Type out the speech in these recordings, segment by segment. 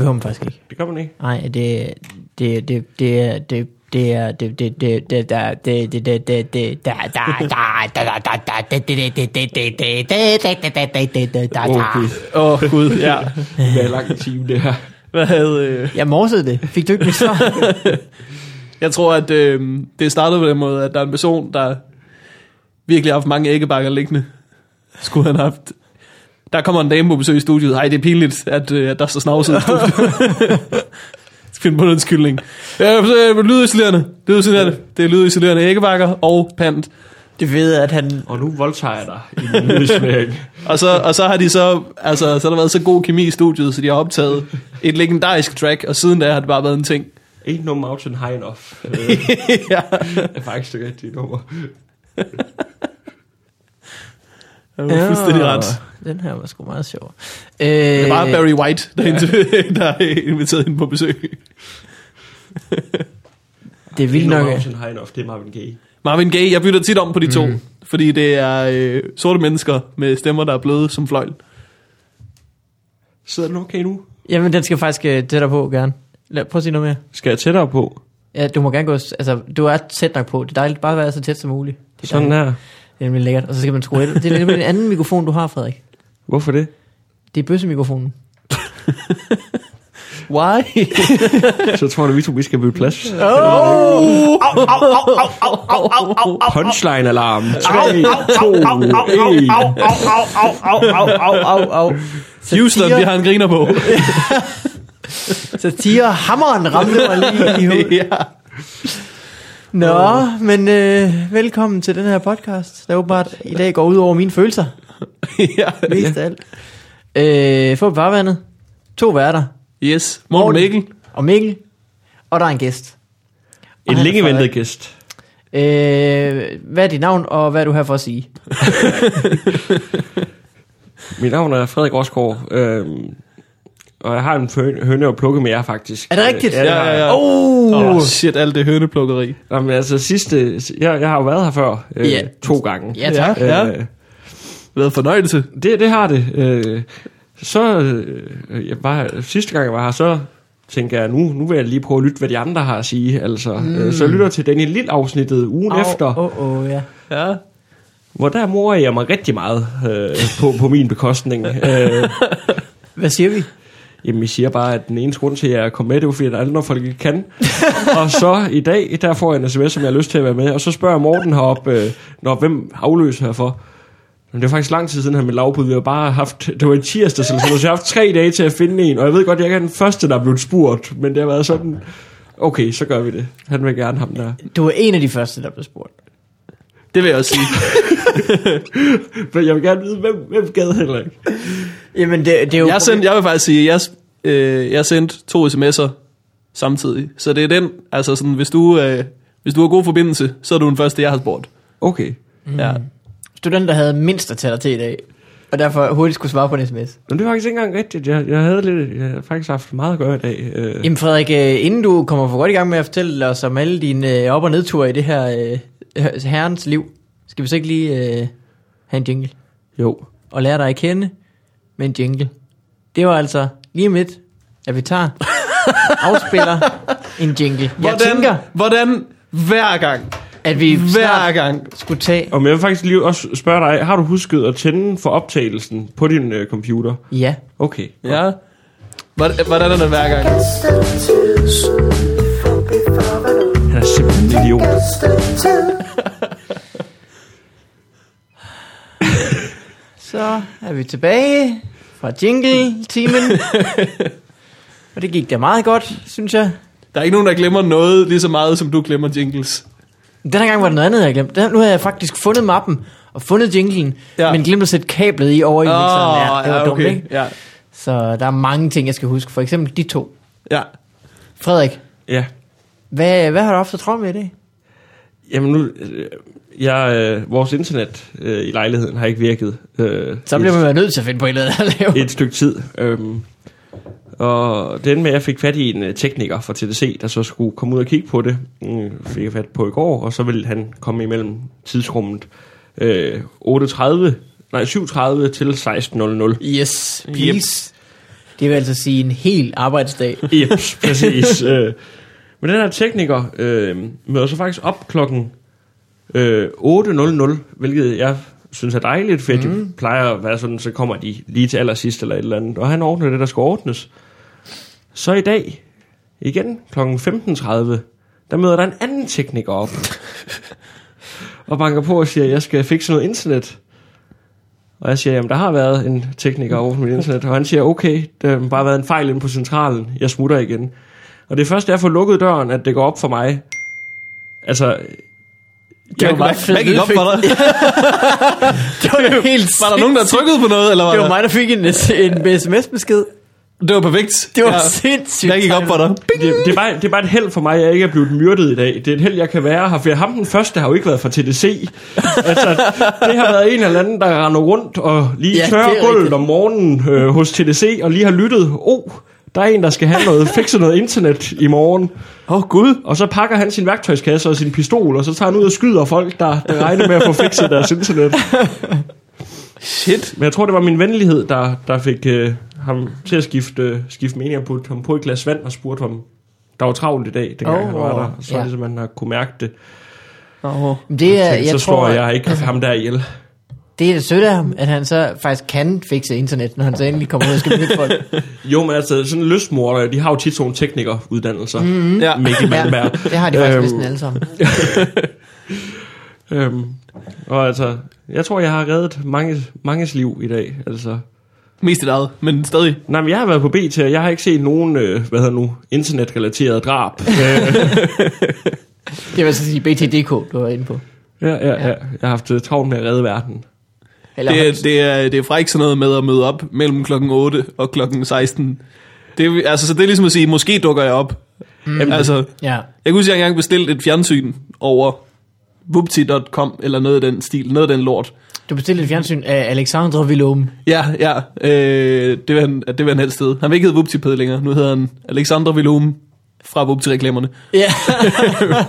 behøver man faktisk ikke. Det gør man ikke. Nej, det, det, det, det, er, det, det er, det, det, det, det, der, det, det, det, det, det, der, der, der, der, Åh, Gud, ja. Det er lang time, det her. Hvad havde... Øh... Jeg morsede det. Fik du ikke mit svar? Jeg tror, at det det startede på den måde, at der er en person, der virkelig har haft mange æggebakker liggende. Skulle han have haft der kommer en dame på besøg i studiet. Ej, det er pinligt, at, øh, at der er så snavset i studiet. Skal finde på en undskyldning. Ja, øh, lydisolerende. Lydisolerende. Det er lydisolerende æggebakker og pant. Det ved at han Og nu voldtager jeg dig i min. Og så, og så har de så, altså, så har der været så god kemi i studiet, så de har optaget et legendarisk track, og siden da har det bare været en ting. Ain't no mountain high enough. Øh, ja. det er faktisk det rigtige nummer. Det var fuldstændig ret. Den her var sgu meget sjov. Det Øh, var Barry White, der, ja. der er inviteret hende på besøg. det er vildt nok. det er Marvin Gaye. Marvin Gaye, jeg bytter tit om på de to, mm. fordi det er øh, sorte mennesker med stemmer, der er bløde som fløjl. Sidder den okay nu? Jamen, den skal faktisk øh, tættere på, gerne. Lad, prøv at sige noget mere. Skal jeg tættere på? Ja, du må gerne gå, altså, du er tæt nok på. Det er dejligt bare at være så tæt som muligt. Det er Sådan dejligt. her. Det er nemlig lækkert. Og så skal man skrue et. Det er nemlig en anden mikrofon, du har, Frederik. Hvorfor det? Det er bøssemikrofonen. Why? Så tror jeg, at vi to vi skal bytte plads. Oh! Punchline alarm. 3, 2, 1. Au, au, au, au, au. Houston, vi har en griner på. Satire hammeren ramte mig lige i hovedet. ja. Nå, men øh, velkommen til den her podcast, der åbenbart i dag går ud over mine følelser. ja. Mest af alt. Øh, få farvandet. To værter. Yes, Morten Morten. Mikkel. Og Mikkel. Og der er en gæst. Og En længe ventet gæst. Øh, hvad er dit navn, og hvad er du her for at sige? Mit navn er Frederik Rosgaard. Øhm, og jeg har en høne at plukke med jer, faktisk. Er det rigtigt? Ja, Ja, ja, ja. Oh! Oh, shit, alt det høneplukkeri. Nå, men altså sidste... Jeg, jeg har jo været her før. Øh, Ja. To gange. Ja, tak. Ja, ja. Øh, Været fornøjelse. det, det har det. Øh, så... Øh, jeg var, sidste gang jeg var her, så tænker jeg, nu, nu vil jeg lige prøve at lytte, hvad de andre har at sige. Altså, mm. øh, så jeg lytter til Daniel Lille afsnittet ugen Au, efter, Åh, oh, oh, ja. Ja. hvor der morer jeg mig rigtig meget øh, på, på min bekostning. øh, Hvad siger vi? Jamen, I siger bare, at den eneste grund til, at jeg kom med, det var, fordi der er andre folk, ikke kan. og så i dag, der får jeg en sms, som jeg har lyst til at være med. Og så spørger Morten heroppe, øh, når hvem afløser herfor. Men det er faktisk lang tid siden, han med lavbud. Vi har bare haft, det var i tirsdag, så jeg har haft tre dage til at finde en. Og jeg ved godt, jeg ikke er den første, der er blevet spurgt. Men det har været sådan, okay, så gør vi det. Han vil gerne ham der. Du er en af de første, der blev spurgt. Det vil jeg også sige. Men jeg vil gerne vide, hvem, hvem gad heller ikke. Jamen, det, det er jo... Jeg, sendte, jeg vil faktisk sige, jeg, øh, jeg sendte to sms'er samtidig. Så det er den, altså sådan, hvis du, øh, hvis du har god forbindelse, så er du den første, jeg har spurgt. Okay. Mm. Ja. Student, der havde mindst at tage dig til i dag. Og derfor hurtigt skulle svare på en sms. Men det var faktisk ikke engang rigtigt. Jeg, jeg havde lidt, jeg har faktisk haft meget at gøre i dag. Øh, Jamen Frederik, øh, inden du kommer for godt i gang med at fortælle os om alle dine øh, op- og nedture i det her øh, herrens liv, skal vi så ikke lige øh, have en jingle? jo. Og lære dig at kende med en jingle. Det var altså lige om lidt, at vi tager afspiller en jingle. Jeg Hvordan, tænker, hvordan hver gang, at vi hver snart gang, skulle tage... Og jeg vil faktisk lige også spørge dig, har du husket at tænde for optagelsen på din øh, computer? Ja. Okay. ja, hvordan, hvordan er det hver gang? Han er simpelthen en idiot. Så er vi tilbage fra jingle-timen. og det gik da meget godt, synes jeg. Der er ikke nogen, der glemmer noget lige så meget, som du glemmer jingles. Den her gang var der noget andet, jeg glemte. Den- Nu har jeg faktisk fundet mappen og fundet jinglen, Ja. men glemt at sætte kablet i over i mixeren. Ja, det var ja, dumt, ikke? Ja, Så der er mange ting, jeg skal huske. For eksempel de to. ja. Frederik, Ja. hvad, hvad har du haft at travlt med i dag? Jamen nu, øh, jeg, øh, vores internet øh, i lejligheden har ikke virket øh, Så bliver et, man nødt til at finde på et eller andet at lave. et stykke tid. Øhm, og det endte med, jeg fik fat i en øh, tekniker fra TDC, der så skulle komme ud og kigge på det. Mm, fik jeg fat på i går, og så ville han komme imellem tidsrummet øh, 8.30, nej 7.30 til 16.00. Yes, please. Det vil altså sige en hel arbejdsdag. Jeps, præcis. øh, men den her tekniker øh, møder så faktisk op klokken øh, 8.00, hvilket jeg synes er dejligt, for mm. de plejer at være sådan, så kommer de lige til allersidst eller et eller andet, og han ordner det, der skal ordnes. Så i dag, igen klokken 15.30, der møder der en anden tekniker op, og banker på og siger, at jeg skal fikse noget internet. Og jeg siger, jamen der har været en tekniker over på mit internet, og han siger, okay, der har bare været en fejl inde på centralen, jeg smutter igen. Og det er først, da jeg får lukket døren, at det går op for mig. Altså, Det var fedt hvad gik op for dig? Det var helt Var der nogen, der trykkede på noget, eller var Det var der- mig, der fik en, en sms-besked. Det var perfekt. Det var Ja. sindssygt. Hvad gik op for dig? Bing! det, det, er bare, det er bare et held for mig, at jeg ikke er blevet myrdet i dag. Det er et held, jeg kan være her, for ham den første har jo ikke været fra TDC. altså, det har været en eller anden, der render rundt og lige Ja, tørrer er gulvet rigtigt. om morgenen øh, hos TDC, og lige har lyttet. Oh, der er en, der skal have noget, fikse noget internet i morgen. Åh, oh, Gud. Og så pakker han sin værktøjskasse og sin pistol, og så tager han ud og skyder folk, der, der regner med at få fikset deres internet. Shit. Men jeg tror, det var min venlighed, der, der fik øh, ham til at skifte, skifte mening og putte ham på et glas vand og spurgte ham, der var travlt i dag, dengang oh, han var der. Så ja. ligesom han har kunne mærke det. Oh. Det er, Jeg jeg så tror, slår jeg ikke ham der ihjel. det er det sødt af ham, at han så faktisk kan fikse internet, når han så endelig kommer ud og skal møde folk. Jo, men altså, sådan en lystmorder, de har jo tit sådan teknikeruddannelser. Mm. Ja. Mikkel Ja, det har de faktisk Øhm, næsten alle sammen. Øhm, og altså, jeg tror, jeg har reddet mange, manges liv i dag. Altså, Mest i eget, men stadig. nej, men jeg har været på BT, og jeg har ikke set nogen, øh, hvad hedder nu, internetrelateret drab. øh, Det vil så sige BTDK, du var inde på. ja, ja, ja. Jeg har haft øh, travlt med at redde verden. Eller Det er, det, er, det er frækt sådan noget med at møde op mellem klokken 8 og klokken 16. Det er, altså, så det er ligesom at sige, måske dukker jeg op. Mm. Altså, Ja. jeg kan huske, at jeg engang bestilte et fjernsyn over whoopty.com, eller noget af den stil, noget af den lort. Du bestilte et fjernsyn af Alexandre Villaume. Ja, ja, øh, det, vil han, det vil han helst hedde. Han vil ikke hedde Whoopty længere, nu hedder han Alexander Villum fra Whoopty-reklamerne. Ja.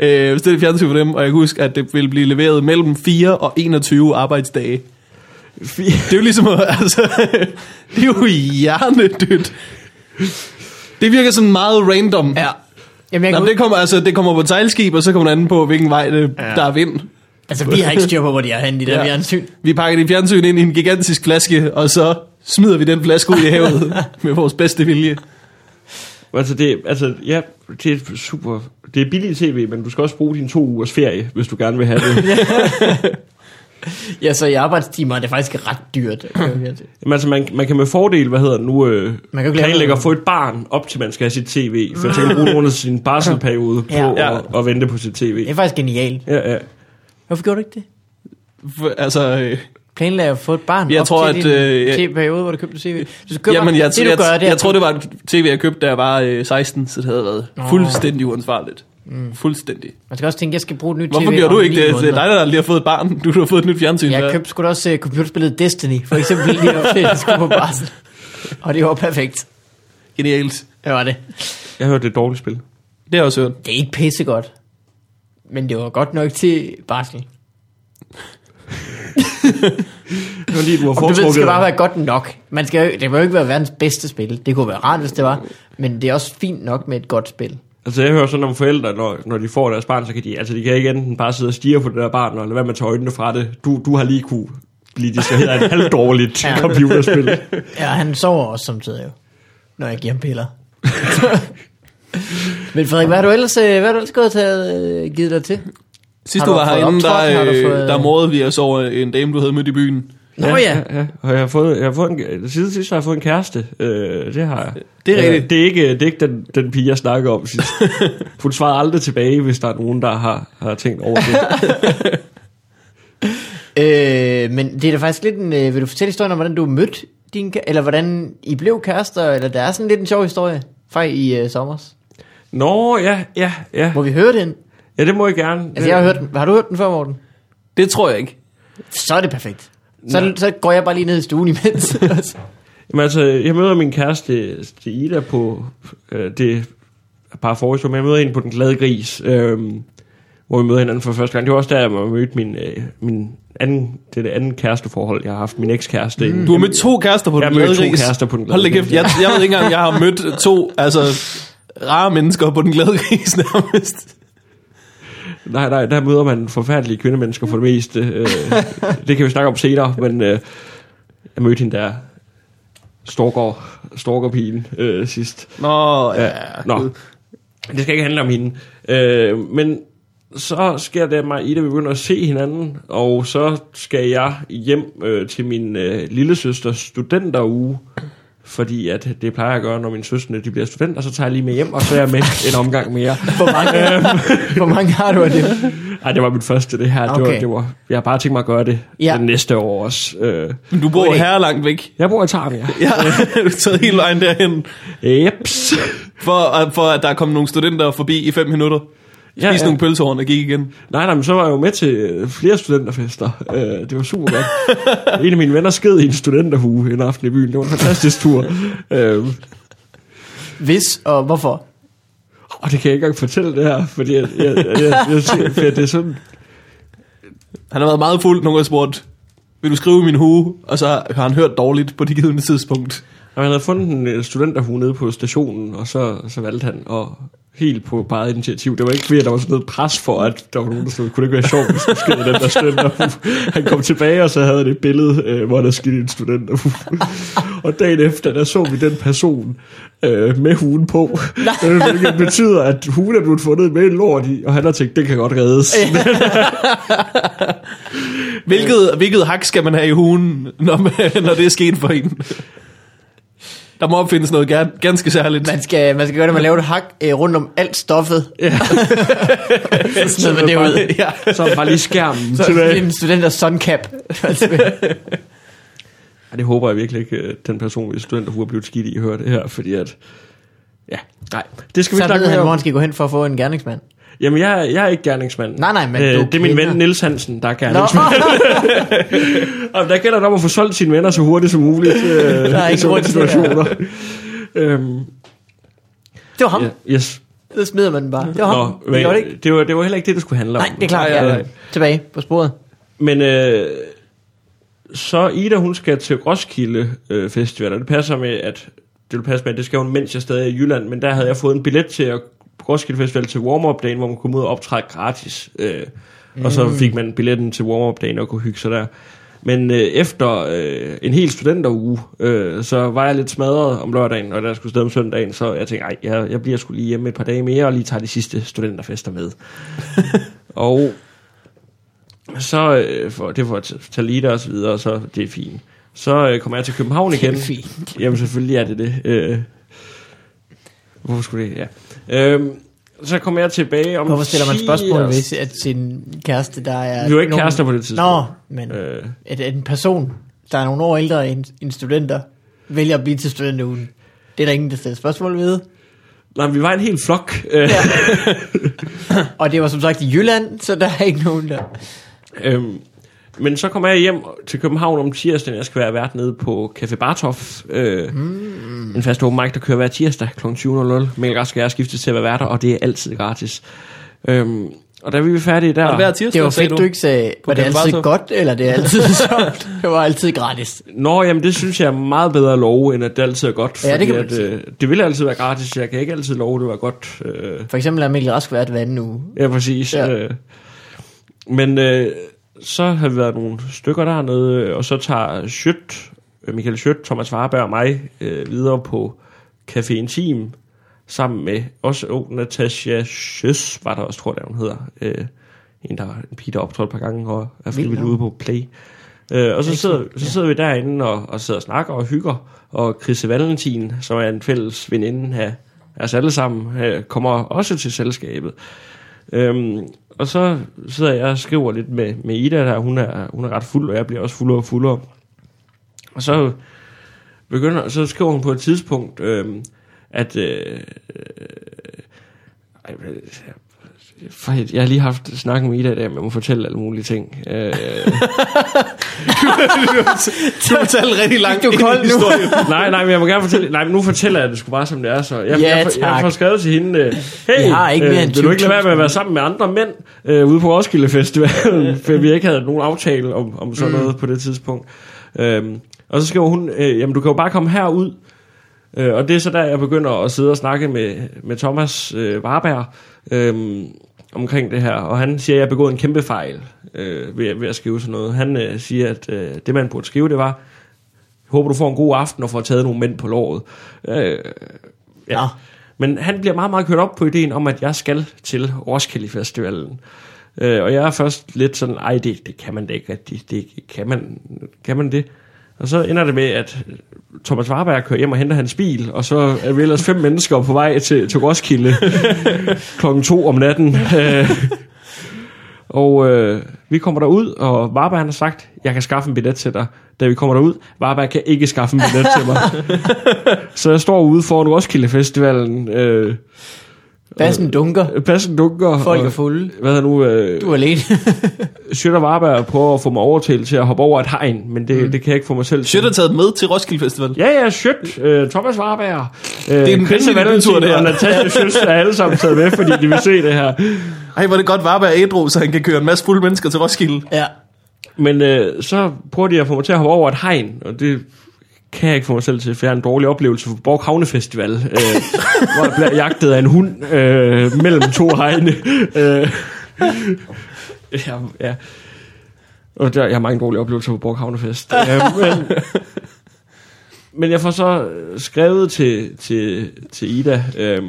Øh, jeg bestilte et fjernsyn for dem, og jeg kan huske, at det ville blive leveret mellem 4 og 21 arbejdsdage. Det er jo ligesom, altså, det er jo hjernedødt. Det virker sådan meget random. ja. Jamen, jeg Nå, kan, men det, kommer, altså, det kommer på et sejlskib, og så kommer den anden på, hvilken vej det, ja. der er vind. Altså, vi har ikke styr på, hvor de er henne, de der Ja. fjernsyn. Vi pakker dit fjernsyn ind i en gigantisk flaske, og så smider vi den flaske ud i havet med vores bedste vilje. Altså, det, altså, ja, det er super... Det er billigt tv, men du skal også bruge dine to ugers ferie, hvis du gerne vil have det. Ja, så i arbejdstimer er det faktisk ret dyrt. Jamen, altså, man, man kan med fordel, hvad hedder det nu, øh, Man kan planlægge at få et barn op til man skal have sit tv, for så kan bruge nogle af sin barselperiode på Ja. ja. at, at vente på sit tv. Det er faktisk genialt. Ja, ja. Hvorfor gjorde du ikke det? For, altså, øh, Planlagde at få et barn Jeg op tror, til at, din øh, jeg- TV-periode, hvor du købte tv. Du køber, jamen, jeg, det, du jeg, gør, jeg, det er, jeg tror, det var et tv, jeg købte, da jeg var øh, 16, så det havde været Nå. fuldstændig uansvarligt. Mm. Fuldstændig. Man skal også tænke, at jeg skal bruge et nyt Hvorfor TV gjorde du ikke det? Det er dig, der lige har fået et barn. Du har fået et nyt fjernsyn. Jeg købte sgu da også uh, computerspillet Destiny, for eksempel lige op til, jeg skulle på barsel. Og det var perfekt. Genialt. Det var det. Jeg hørte det et dårligt spil. Det har jeg også hørt. Det er ikke pissegodt. Men det var godt nok til barsel. Det var lige, du har ved, det skal bare være godt nok. Man skal, det må jo ikke være verdens bedste spil. Det kunne være rart, hvis det var. Men det er også fint nok med et godt spil. Altså, jeg hører sådan om forældre, når, når de får deres barn, så kan de, altså, de kan ikke enten bare sidde og stige på det der barn, og lade være med at tage øjnene fra det. Du, du har lige kunne blive distraheret af et halvdårligt ja. computerspil. Ja, han sover også samtidig jo. Når jeg giver ham piller. Men Frederik, hvad har du ellers, øh, hvad har du ellers gået til øh, givet dig til? Sidst du du var herinde, der, øh, fået- der morede vi os over en dame, du havde mødt i byen. Nå ja. ja, ja. Og jeg har fået, jeg har fået en, siden sidst har jeg fået en kæreste. Øh, det har jeg. Det er Øh, rigtigt. Det er ikke, det er ikke den, den pige, jeg snakker om sidst. Hun svarer aldrig tilbage, hvis der er nogen, der har, har tænkt over det. Øh, men det er da faktisk lidt en... Øh, vil du fortælle historien om, hvordan du mødte din... Eller hvordan I blev kærester? Eller der er sådan lidt en sjov historie fra i øh, sommers. Nå, ja, ja, ja. Må vi høre den? Ja, det må jeg gerne. Altså, jeg har hørt den. Har du hørt den før, Morten? Det tror jeg ikke. Så er det perfekt. Så, Nej. så går jeg bare lige ned i stuen imens. Jamen altså, jeg møder min kæreste Ida på, øh, det bare forrige men jeg møder hende på Den Glade Gris. Øhm, hvor vi møder hinanden for første gang. Det var også der, jeg mødte min, øh, min anden, det er det andet kæresteforhold, jeg har haft. Min ekskæreste. Mm. Du har mødt to kærester på Jeg den har glade mødt to gris. kærester på Den Glade Hold da kæft, Gris, jeg, jeg ved ikke engang, jeg har mødt to altså, rare mennesker på den glade gris nærmest. Nej, nej, der møder man forfærdelige kvindemennesker for det meste. Øh, det kan vi snakke om senere, men øh, jeg mødte hende der stalker, stalkerpigen øh, sidst. Nå, ja. Nå. Det skal ikke handle om hende. Øh, men så sker det mig i det, vi begynder at se hinanden, og så skal jeg hjem øh, til min øh, lille søsters studenteruge, fordi at det plejer jeg at gøre, når mine søstre de bliver studenter, så tager jeg lige med hjem, og så er jeg med en omgang mere. Hvor mange, hvor mange har du af det? Ej, det var mit første, det her. Det var, Okay. det var, jeg har bare tænkt mig at gøre det Ja. ja. det næste år også. Øh, Men du bor her langt væk. jeg bor i Tarnia. Ja, du er taget hele vejen derhen, Jeps. for, for at der er kommet nogle studenter forbi i fem minutter. Spis Ja, ja, nogle pølsehorn og gik igen. Nej, nej, men så var jeg jo med til øh, flere studenterfester. Øh, det var super godt. en af mine venner sked i en studenterhue en aften i byen. Det var en fantastisk tur. Øh, Hvis og hvorfor? og det kan jeg ikke engang fortælle det her, fordi jeg, jeg, jeg, jeg, jeg, jeg, det er sådan... Han har været meget fuld, nogen har spurgt, vil du skrive min hue? Og så har han hørt dårligt på det givende tidspunkt. Og han havde fundet en øh, studenterhue nede på stationen, og så, så valgte han at helt på bare initiativ. Det var ikke fordi, at der var sådan noget pres for, at der var nogen, der stod, kunne det ikke være sjovt, hvis der skete den der studenterhue. Han kom tilbage, og så havde han et billede, øh, hvor der skete en studenterhue. og dagen efter, der så vi den person øh, med huen på. Øh, Hvilket betyder, at huen er blevet fundet med en lort i, og han har tænkt, det kan godt reddes. Hvilket, hvilket hak skal man have i huen, når, man, når det er sket for en? Der må opfindes noget gan- ganske særligt. Man skal, man skal gøre det, man laver et hak øh, rundt om alt stoffet. Ja. Så smider man det ud. ja. så bare lige skærmen Så tilbage. en studenter suncap. Ja, det håber jeg virkelig ikke, at den person, hvis studenterhue er blevet skidt i, hører det her, fordi at... Ja, nej. Det skal vi så snakke ved han, hvor han skal gå hen for at få en gerningsmand. Jamen, jeg, jeg er ikke gerningsmand. Nej, nej, men øh, du Det er min ven Niels Hansen, der er gerningsmand. Og der gælder det om at få solgt sine venner så hurtigt som muligt. Øh, Der er ikke det. situationer. øhm, det var ham. ja, yes. Så smider man bare. Det var ham. Nå, det men, gjorde det ikke. det, var, det var heller ikke det, det skulle handle om. Nej, det er klart. Nej, Ja. Tilbage på sporet. Men øh, så Ida, hun skal til Roskilde øh, Festival, og det passer med, at det vil passe med, at det skal hun, mens jeg stadig er i Jylland, men der havde jeg fået en billet til at Roskilde Festival til warm-up-dagen, hvor man kunne ud og optræde gratis. Øh, mm. Og så fik man billetten til warm-up-dagen og kunne hygge sig der. Men øh, efter øh, en hel studenteruge, øh, så var jeg lidt smadret om lørdagen, og der skulle sted om søndagen, så jeg tænkte, ej, jeg, jeg bliver sgu lige hjemme et par dage mere, og lige tager de sidste studenterfester med. og så øh, for, det var til Talita og så videre, så det er fint. Så øh, kommer jeg til København igen. Det er fint. Jamen selvfølgelig er det det. Øh, hvorfor skulle det? Ja. Øhm, så kommer jeg tilbage om Hvorfor stiller man 10 spørgsmål, års- hvis at sin kæreste, der er... Vi var ikke nogen- kærester på det tidspunkt. Nå, men øh. At, en person, der er nogle år ældre end, end studenter, vælger at blive til studenterugen. Det er der ingen, der stiller spørgsmål ved. nej, vi var en hel flok. Ja. Og det var som sagt i Jylland, så der er ikke nogen der... øhm, men så kommer jeg hjem til København om tirsdagen. Jeg skal være vært nede på Café Bartof. Øh, mm. En fast open mic, der kører hver tirsdag kl. 20.00. Mikkel Rask og jeg skiftes til at være værter, og det er altid gratis. Øhm, og da vi er færdige der... Og hver tirsdag, Det var fedt, du ikke sagde, var det Café altid Bartov? godt, eller det er altid sjovt. Det var altid gratis. Nå, jamen det synes jeg er meget bedre at love, end at det altid er godt. Ja, det kan man at, øh, det vil altid være gratis. Jeg kan ikke altid love, at det var godt. Øh, For eksempel er Mikkel Rask været hver anden uge. ja, præcis. Ja. Øh, men øh, så har vi været nogle stykker dernede, øh, og så tager Schødt, øh, Michael Schødt, Thomas Warberg og mig øh, videre på Café Intim, sammen med også oh, Natasha Schøs, var der også, tror jeg, hun hedder. Øh, en, der, en pige, der er optrådt et par gange og er frivillig ude på Play. Øh, og så sidder, så sidder vi derinde og, og sidder og snakker og hygger, og Chris Valentin, som er en fælles veninde af af os alle sammen, øh, kommer også til selskabet. Øhm, og så sidder jeg og skriver lidt med, med Ida der, hun er, hun er ret fuld, og jeg bliver også fuldere og fuldere. Og så begynder, så skriver hun på et tidspunkt, øh, at øh, øh, jeg har lige haft snakken med Ida i dag, om jeg må fortælle alle mulige ting. Øh, Du fortalte rigtig langt Du er kold nu. nej, nej, men jeg må gerne fortælle... Nej, men nu fortæller jeg det sgu bare, som det er. Så jeg, Ja, jeg, jeg, jeg får skrevet til hende, øh, hey, Vi har ikke mere øh, end vil du ikke lade være 20.000. med at være sammen med andre mænd øh, ude på Roskilde Festivalen, for vi ikke havde nogen aftale om, om sådan noget på det tidspunkt. Øhm, og så skriver hun, øh, jamen du kan jo bare komme herud, øh, og det er så der, jeg begynder at sidde og snakke med, med Thomas øh, Warberg øh, omkring det her, og han siger, at jeg har begået en kæmpe fejl øh, ved, ved at skrive sådan noget. Han øh, siger, at øh, det man burde skrive, det var, håber du får en god aften og får taget nogle mænd på låret. Øh, ja. Nå. Men han bliver meget, meget kørt op på ideen om, at jeg skal til Roskilde Festivalen. Øh, og jeg er først lidt sådan, ej, det, det kan man da ikke rigtigt. Det, kan, man, kan man det? Og så ender det med, at Thomas Warberg kører hjem og henter hans bil, og så er vi ellers fem mennesker på vej til, til Roskilde klokken to om natten. Og øh, vi kommer derud, og Warberg han har sagt, jeg kan skaffe en billet til dig. Da vi kommer derud, Warberg kan ikke skaffe en billet til mig. så jeg står ude foran Roskilde Festivalen. Øh, Bassen dunker. Passen dunker. Folk er fulde. Hvad er nu? Øh, Du er alene. Schøtter Warberg prøver at få mig overtalt til at hoppe over et hegn, men det, mm. det kan jeg ikke få mig selv til. Shit er taget med til Roskilde Festival. Ja, ja, Schøt, øh, Thomas Warberg, øh, er en Chris bytur, det her. og Natasha Schøtz er alle sammen taget med, fordi de vil se det her. Ej, hvor er det godt var at være ædru, så han kan køre en masse fulde mennesker til Roskilde. ja. Men øh, så prøver de at få mig til at hoppe over et hegn, og det kan jeg ikke få mig selv til, for jeg har en dårlig oplevelse på Borg Havne Festival, øh, hvor jeg bliver jagtet af en hund øh, mellem to hegne. Øh, ja, ja. Og der, jeg har mange dårlige oplevelser på Borg Havne Fest. Øh, men, men jeg får så øh, skrevet til, til, til Ida, øh,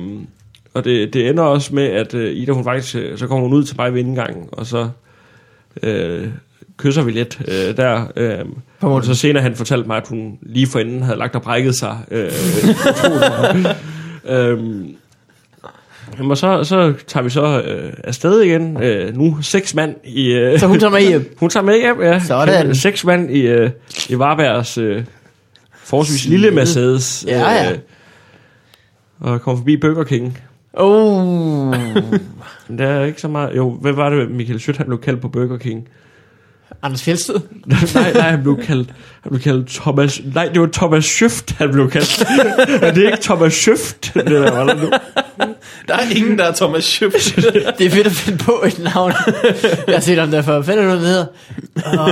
og det, det ender også med, at øh, Ida, hun faktisk, øh, så kommer hun ud til mig ved indgangen, og så øh, kysser vi lidt øh, der. Øh, og så senere han fortalte mig, at hun lige for enden havde lagt og brækket sig. Øh, øhm, jamen, og så, så tager vi så øh, afsted igen. Øh, nu seks mand i... Øh, Så hun tager med hjem. hun tager med hjem, ja. Sådan. Seks mand i, øh, i Varbergs øh, forholdsvis lille Mercedes. Ja, ja. Øh, og kom forbi Burger King. Oh. Der er ikke så meget... Jo, hvad var det, Michael Schødt, han blev kaldt på Burger King? Anders Fjeldsted. nej, nej, han blev kaldt, han blev kaldt Thomas, nej, det var Thomas Schøft, han blev kaldt. Men det er ikke Thomas Schøft, det der var der nu. Der er ingen, der er Thomas Schiff. Det er fedt at finde på et navn. Jeg har set ham der før. Finder du noget, der hedder?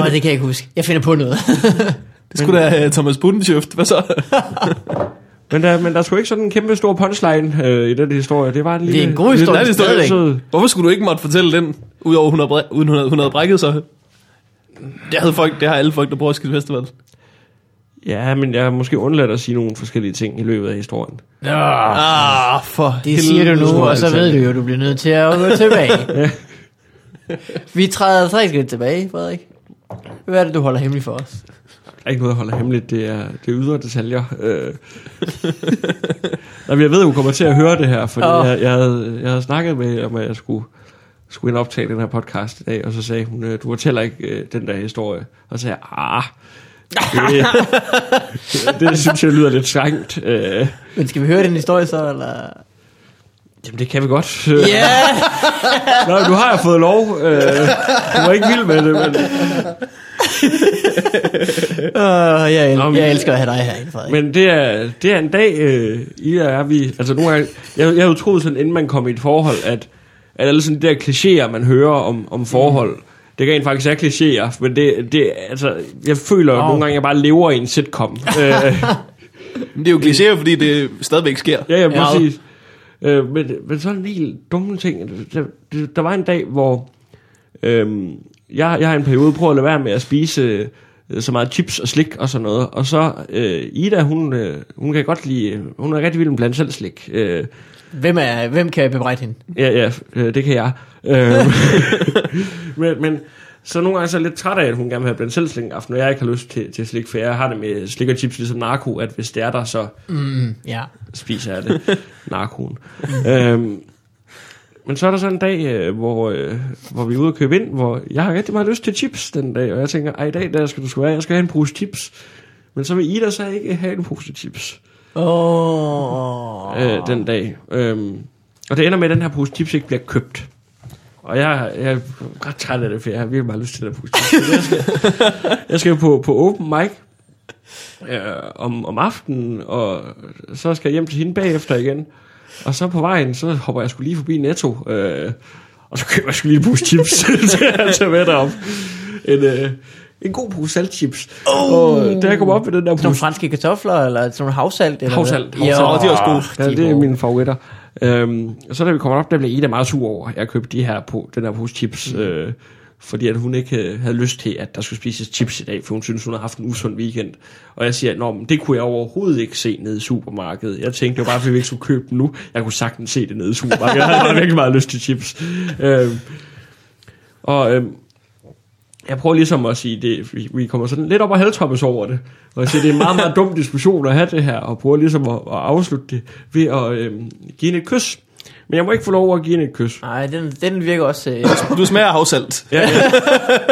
Åh, det kan jeg ikke huske. Jeg finder på noget. Det skulle da uh, Thomas Budenschift. Hvad så? Men der, men der er sgu ikke sådan en kæmpe stor punchline øh, i den historie. Det var en lille... Det er en god historie, lille- sød- Hvorfor skulle du ikke måtte fortælle den, udover hun havde, bræ- uden hun havde, hun havde brækket sig? Det, havde folk, det har alle folk, der bruger Roskilde Festival. Ja, men jeg har måske undladt at sige nogle forskellige ting i løbet af historien. Nå, Ah, for det siger du nu, og så altså. ved du jo, at du bliver nødt til at gå tilbage. Vi træder tre skridt tilbage, Frederik. Hvad er det, du holder hemmeligt for os? Der er ikke noget, jeg holder hemmeligt. Det er, det er ydre detaljer. Øh. Jamen, jeg ved, at hun kommer til at høre det her, fordi oh. jeg, jeg, havde, jeg havde snakket med, om at jeg skulle, skulle ind optage den her podcast i dag, og så sagde hun, øh, du fortæller ikke øh, den der historie. Og så sagde jeg, ah, det, det, det synes jeg lyder lidt strengt. Øh, Men skal vi høre den historie så, eller? jamen, det kan vi godt. Ja! Nå, nu har jeg fået lov. Øh, du var ikke vild med det, men... Uh, jeg, el- Nå, men- jeg elsker at have dig herinde, Frederik. Men det er, det er en dag, øh, I og er vi... Altså nu er, jeg, jeg havde jo troet sådan, inden man kom i et forhold, at, at alle sådan de der klichéer, man hører om, om forhold, det rent faktisk er klichéer, men det, det altså, jeg føler oh. nogle gange, at jeg bare lever i en sitcom. øh, Men det er jo klichéer, fordi det stadigvæk sker. ja, ja, præcis. Øh, men, men sådan en helt dumme ting. Der, der, der var en dag, hvor øhm, jeg, jeg har en periode prøvet at lade være med at spise øh, så meget chips og slik og sådan noget. Og så øh, Ida, hun, øh, hun kan godt lide, hun er rigtig vild med blandt selv slik. Øh, Hvem, er, hvem kan jeg bebrejde hende? ja, ja, øh, det kan jeg. Øh, men, men så nogle gange så er jeg lidt træt af, at hun gerne vil have blandt selv slik en aften, og jeg ikke har lyst til, til slik, for jeg har det med slik og chips ligesom narko, at hvis det er der, så Mm, ja. spiser jeg det. Narkoen. øhm, men så er der så en dag, øh, hvor, øh, hvor vi er ude og købe ind, hvor jeg har rigtig meget lyst til chips den dag, og jeg tænker, ej i dag der skal du sgu være, jeg skal have en pose chips. Men så vil Ida så ikke have en pose chips Åh. øh, den dag. Øhm, og det ender med, at den her pose chips ikke bliver købt. Og jeg, jeg er ret træt af det, for jeg har virkelig meget lyst til at pose chips. Jeg skal, jeg skal på, på open mic øh, om, om aftenen, og så skal jeg hjem til hende bagefter igen. Og så på vejen, så hopper jeg skulle lige forbi Netto, øh, og så køber jeg skulle lige en pose chips til at tage med derop. En, øh, en god pose saltchips. Oh. Og da jeg kom op med den der Sådan nogle pose franske kartofler, eller sådan nogle havsalt? Eller Havsalt. Havsalt. Åh, de er også gode. Ja, det er mine favoritter. Øhm, og så da vi kommer op, der blev Ida meget sur over, at jeg købte de her på, den her pose chips, øh, fordi at hun ikke øh, havde lyst til, at der skulle spises chips i dag, for hun synes, hun havde haft en usund weekend. Og jeg siger, at det kunne jeg overhovedet ikke se nede i supermarkedet. Jeg tænkte, det var bare, fordi vi ikke skulle købe dem nu. Jeg kunne sagtens se det nede i supermarkedet. Jeg havde bare virkelig meget lyst til chips. Øhm, og øhm, jeg prøver ligesom at sige, det, vi, vi kommer sådan lidt op og halvtoppes over det. Og jeg siger, det er en meget, meget dum diskussion at have det her, og prøver ligesom at, at afslutte det ved at øhm, give hende et kys. Men jeg må ikke få lov at give hende et kys. Nej, den, den virker også... Øh, Du smager af havsalt. Ja, ja.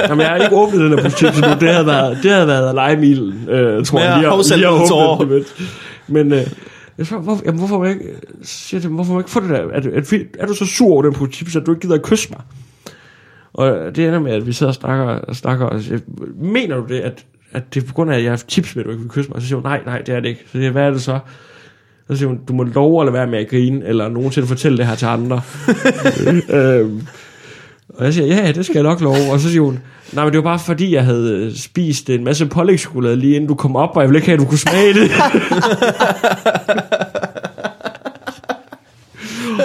Jamen, jeg har ikke åbnet den her chips endnu. Det havde været, det havde været legemiddel, øh, tror jeg. Lige havsalt lige at ud til åbne år. den, Men øh, jeg spørger, hvor, jamen, hvorfor må jeg ikke, så siger dem, hvorfor må jeg ikke få det der? Er, du- er, du- er du så sur over den chips, at du ikke gider at kysse mig? Og det ender med, at vi sidder og snakker, og snakker og siger, mener du det, at, at det er på grund af, at jeg har chips med, at du ikke vil kysse mig? Og så siger hun, nej, nej, det er det ikke. Så siger jeg, hvad er det så? Så siger hun, du må love at lade være med at grine, eller nogensinde fortælle det her til andre. øhm, og jeg siger, ja, det skal jeg nok love. Og så siger hun, nej, men det var bare fordi, jeg havde øh, spist en masse pålægtschokolade lige inden du kom op, og jeg ville ikke have, at du kunne smage det.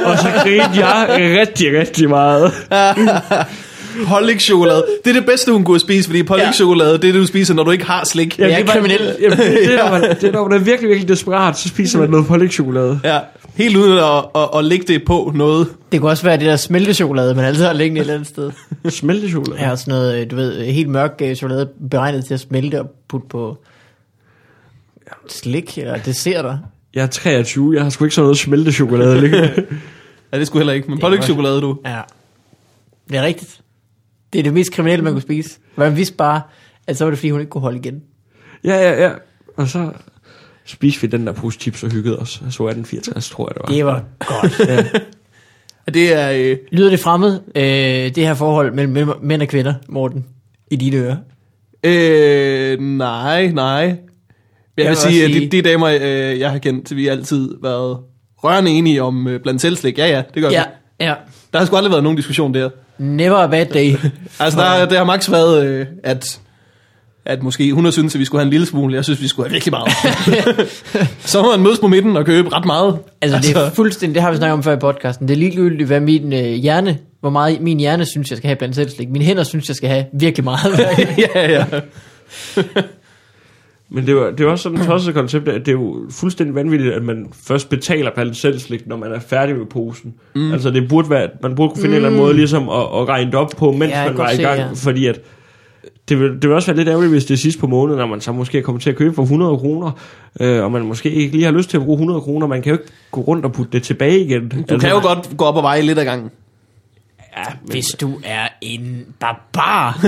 og så grinede jeg rigtig, rigtig meget. Pålægtschokolade. Det er det bedste, hun kunne spise, fordi pålægtschokolade, det er det, du spiser, når du ikke har slik. Er det var- kriminel. Jamen, det, er, når man, det er, når man er virkelig, virkelig desperat, så spiser man noget pålægtschokolade. Ja, helt uden at, at, at lægge det på noget. det kunne også være det der smeltechokolade, man altid har liggende et eller andet sted. Smeltechokolade. Har sådan noget, øh, du ved, øh, helt mørk øh, chokolade beregnet til at smelte og putte på slik eller desserter. Jeg er 23, jeg har sgu ikke sådan noget smeltechokolade liggende. Ja, det skulle heller ikke, men pålægtschokolade, du. Ja. Det er rigtigt. Det er det mest kriminelle, man kunne spise. Man vidste bare, at så var det fordi, hun ikke kunne holde igen. Ja, ja, ja. Og så spiste vi den der pose chips og hyggede os. Så er den 64, tror jeg, det var. Det var godt. Ja. Ja, Det er... Øh, Lyder det fremmed, øh, det her forhold mellem mænd og kvinder, Morten, i dine ører? øh, nej, nej. Jeg, vil vil sige, at sige- de, de damer, øh, jeg har kendt, vi har altid været rørende enige om øh, blandt selvslik. Ja, ja, det gør Ja, vi. ja. Der har sgu aldrig været nogen diskussion der. Never a bad day. Altså, der, der har max været, øh, at, at måske hun har syntes, at vi skulle have en lille smule. Jeg synes, vi skulle have virkelig meget. så må man mødes på midten og købe ret meget. Altså, det er fuldstændig, det har vi snakket om før i podcasten. Det er ligegyldigt, hvad min øh, hjerne, hvor meget min hjerne synes, jeg skal have blandt selvslik. Mine hænder synes, jeg skal have virkelig meget. ja, ja. Men det var, det var også sådan et tosset koncept, at det er jo fuldstændig vanvittigt, at man først betaler blandt selvslik, når man er færdig med posen. Mm. Altså det burde være, man burde kunne finde mm. en eller anden måde ligesom at, at regne det op på, mens Ja, man var i se, gang. ja. Fordi at det vil, det vil også være lidt ærgerligt, hvis det er sidst på måneden, når man så måske kommer til at købe for 100 kroner, øh, og man måske ikke lige har lyst til at bruge 100 kroner. Man kan jo ikke gå rundt og putte det tilbage igen. Du kan jo godt gå op og veje lidt ad gangen. Ja, men, Hvis du er en barbar.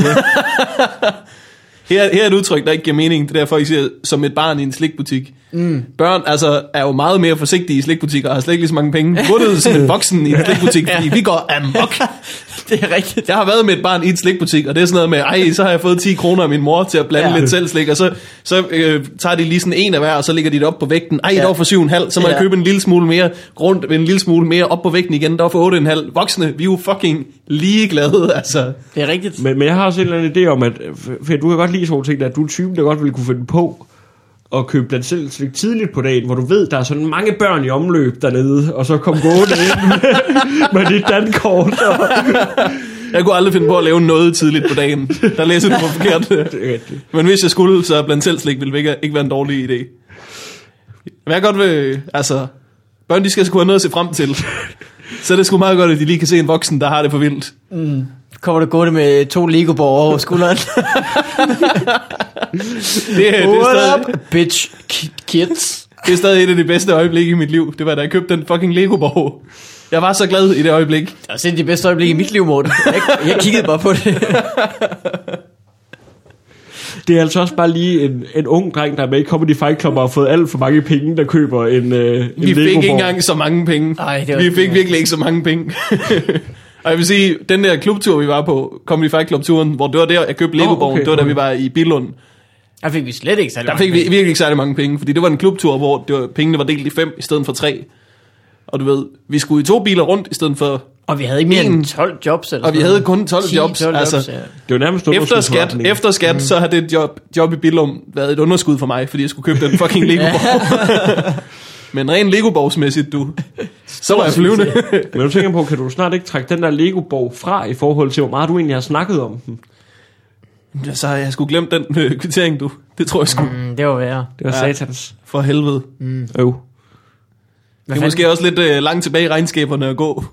Her, her er et udtryk, der ikke giver mening. Det er derfor, I siger, som et barn i en slikbutik. Mm. Børn altså, er jo meget mere forsigtige i slikbutikker og har slet ikke lige så mange penge. Burde som en voksen i en slikbutik, fordi vi går amok. det er rigtigt. Jeg har været med et barn i en slikbutik, og det er sådan noget med, ej, så har jeg fået 10 kroner af min mor til at blande Ja. lidt selv slik, og så, så øh, tager de lige sådan en af hver, og så lægger de det op på vægten. Ej, Ja. der var for 7,5, så må ja. Jeg købe en lille smule mere, rundt en lille smule mere op på vægten igen, der var for 8,5. Voksne, vi er jo fucking ligeglade, altså. Det er rigtigt. men, men jeg har også en eller anden idé om, at for du kan godt lide sådan nogle ting, at du er typen, der godt ville kunne finde på at købe blandt selv slik tidligt på dagen, hvor du ved, der er sådan mange børn i omløb dernede, og så kom gående ind med, med dit dankort. Og, Jeg kunne aldrig finde på at lave noget tidligt på dagen. Der læser du på forkert. er. Men hvis jeg skulle, så blandt selv slik ville ikke, ikke være en dårlig idé. Men jeg godt vil, altså, børn de skal sgu have noget at se frem til. Så er det sgu meget godt, at de lige kan se en voksen, der har det for vildt. Kommer du gående med to Lego-borg over skulderen? Det, er- det, er What stadig, up, bitch ki- kids? det er stadig et af de bedste øjeblikke i mit liv. Det var, da jeg købte den fucking Lego-borg. Jeg var så glad i det øjeblik. Det er sind de bedste øjeblikke i mit liv, Morten. Jeg, jeg kiggede bare på det. Det er altså også bare lige en, en ung dreng, der er med i Comedy Fight Club og har fået alt for mange penge, der køber en, øh, en Vi fik ikke engang så mange penge. Ej, det var- vi fik virkelig ikke så mange penge. Og jeg vil sige, den der klubtur, vi var på, Comedy Fight Club-turen, hvor det var der, jeg købte Lego-borgen, okay, det var da okay. vi var i Billund. Der fik vi slet ikke særlig Der fik vi virkelig ikke særlig mange penge, fordi det var en klubtur, hvor det var, pengene var delt i fem i stedet for tre. Og du ved, vi skulle i to biler rundt i stedet for... Og vi havde ikke mere En- end 12 jobs. Eller Og vi havde kun 12 10, jobs, altså. ja. Det var nærmest Efter skat, efter skat mm. så har det job, job i Billum været et underskud for mig, fordi jeg skulle købe den fucking Lego-borg. Men rent Lego-borgsmæssigt, du, så var jeg flyvende. Men du tænker på, kan du snart ikke trække den der Lego-borg fra i forhold til, hvor meget du egentlig har snakket om den? så har jeg skulle glemt den øh, kvittering, du. Det tror jeg sgu. Mm. Mm, det var værre. Det var Ja. satans. For helvede. Øv. Det er måske også lidt øh, langt tilbage i regnskaberne at gå.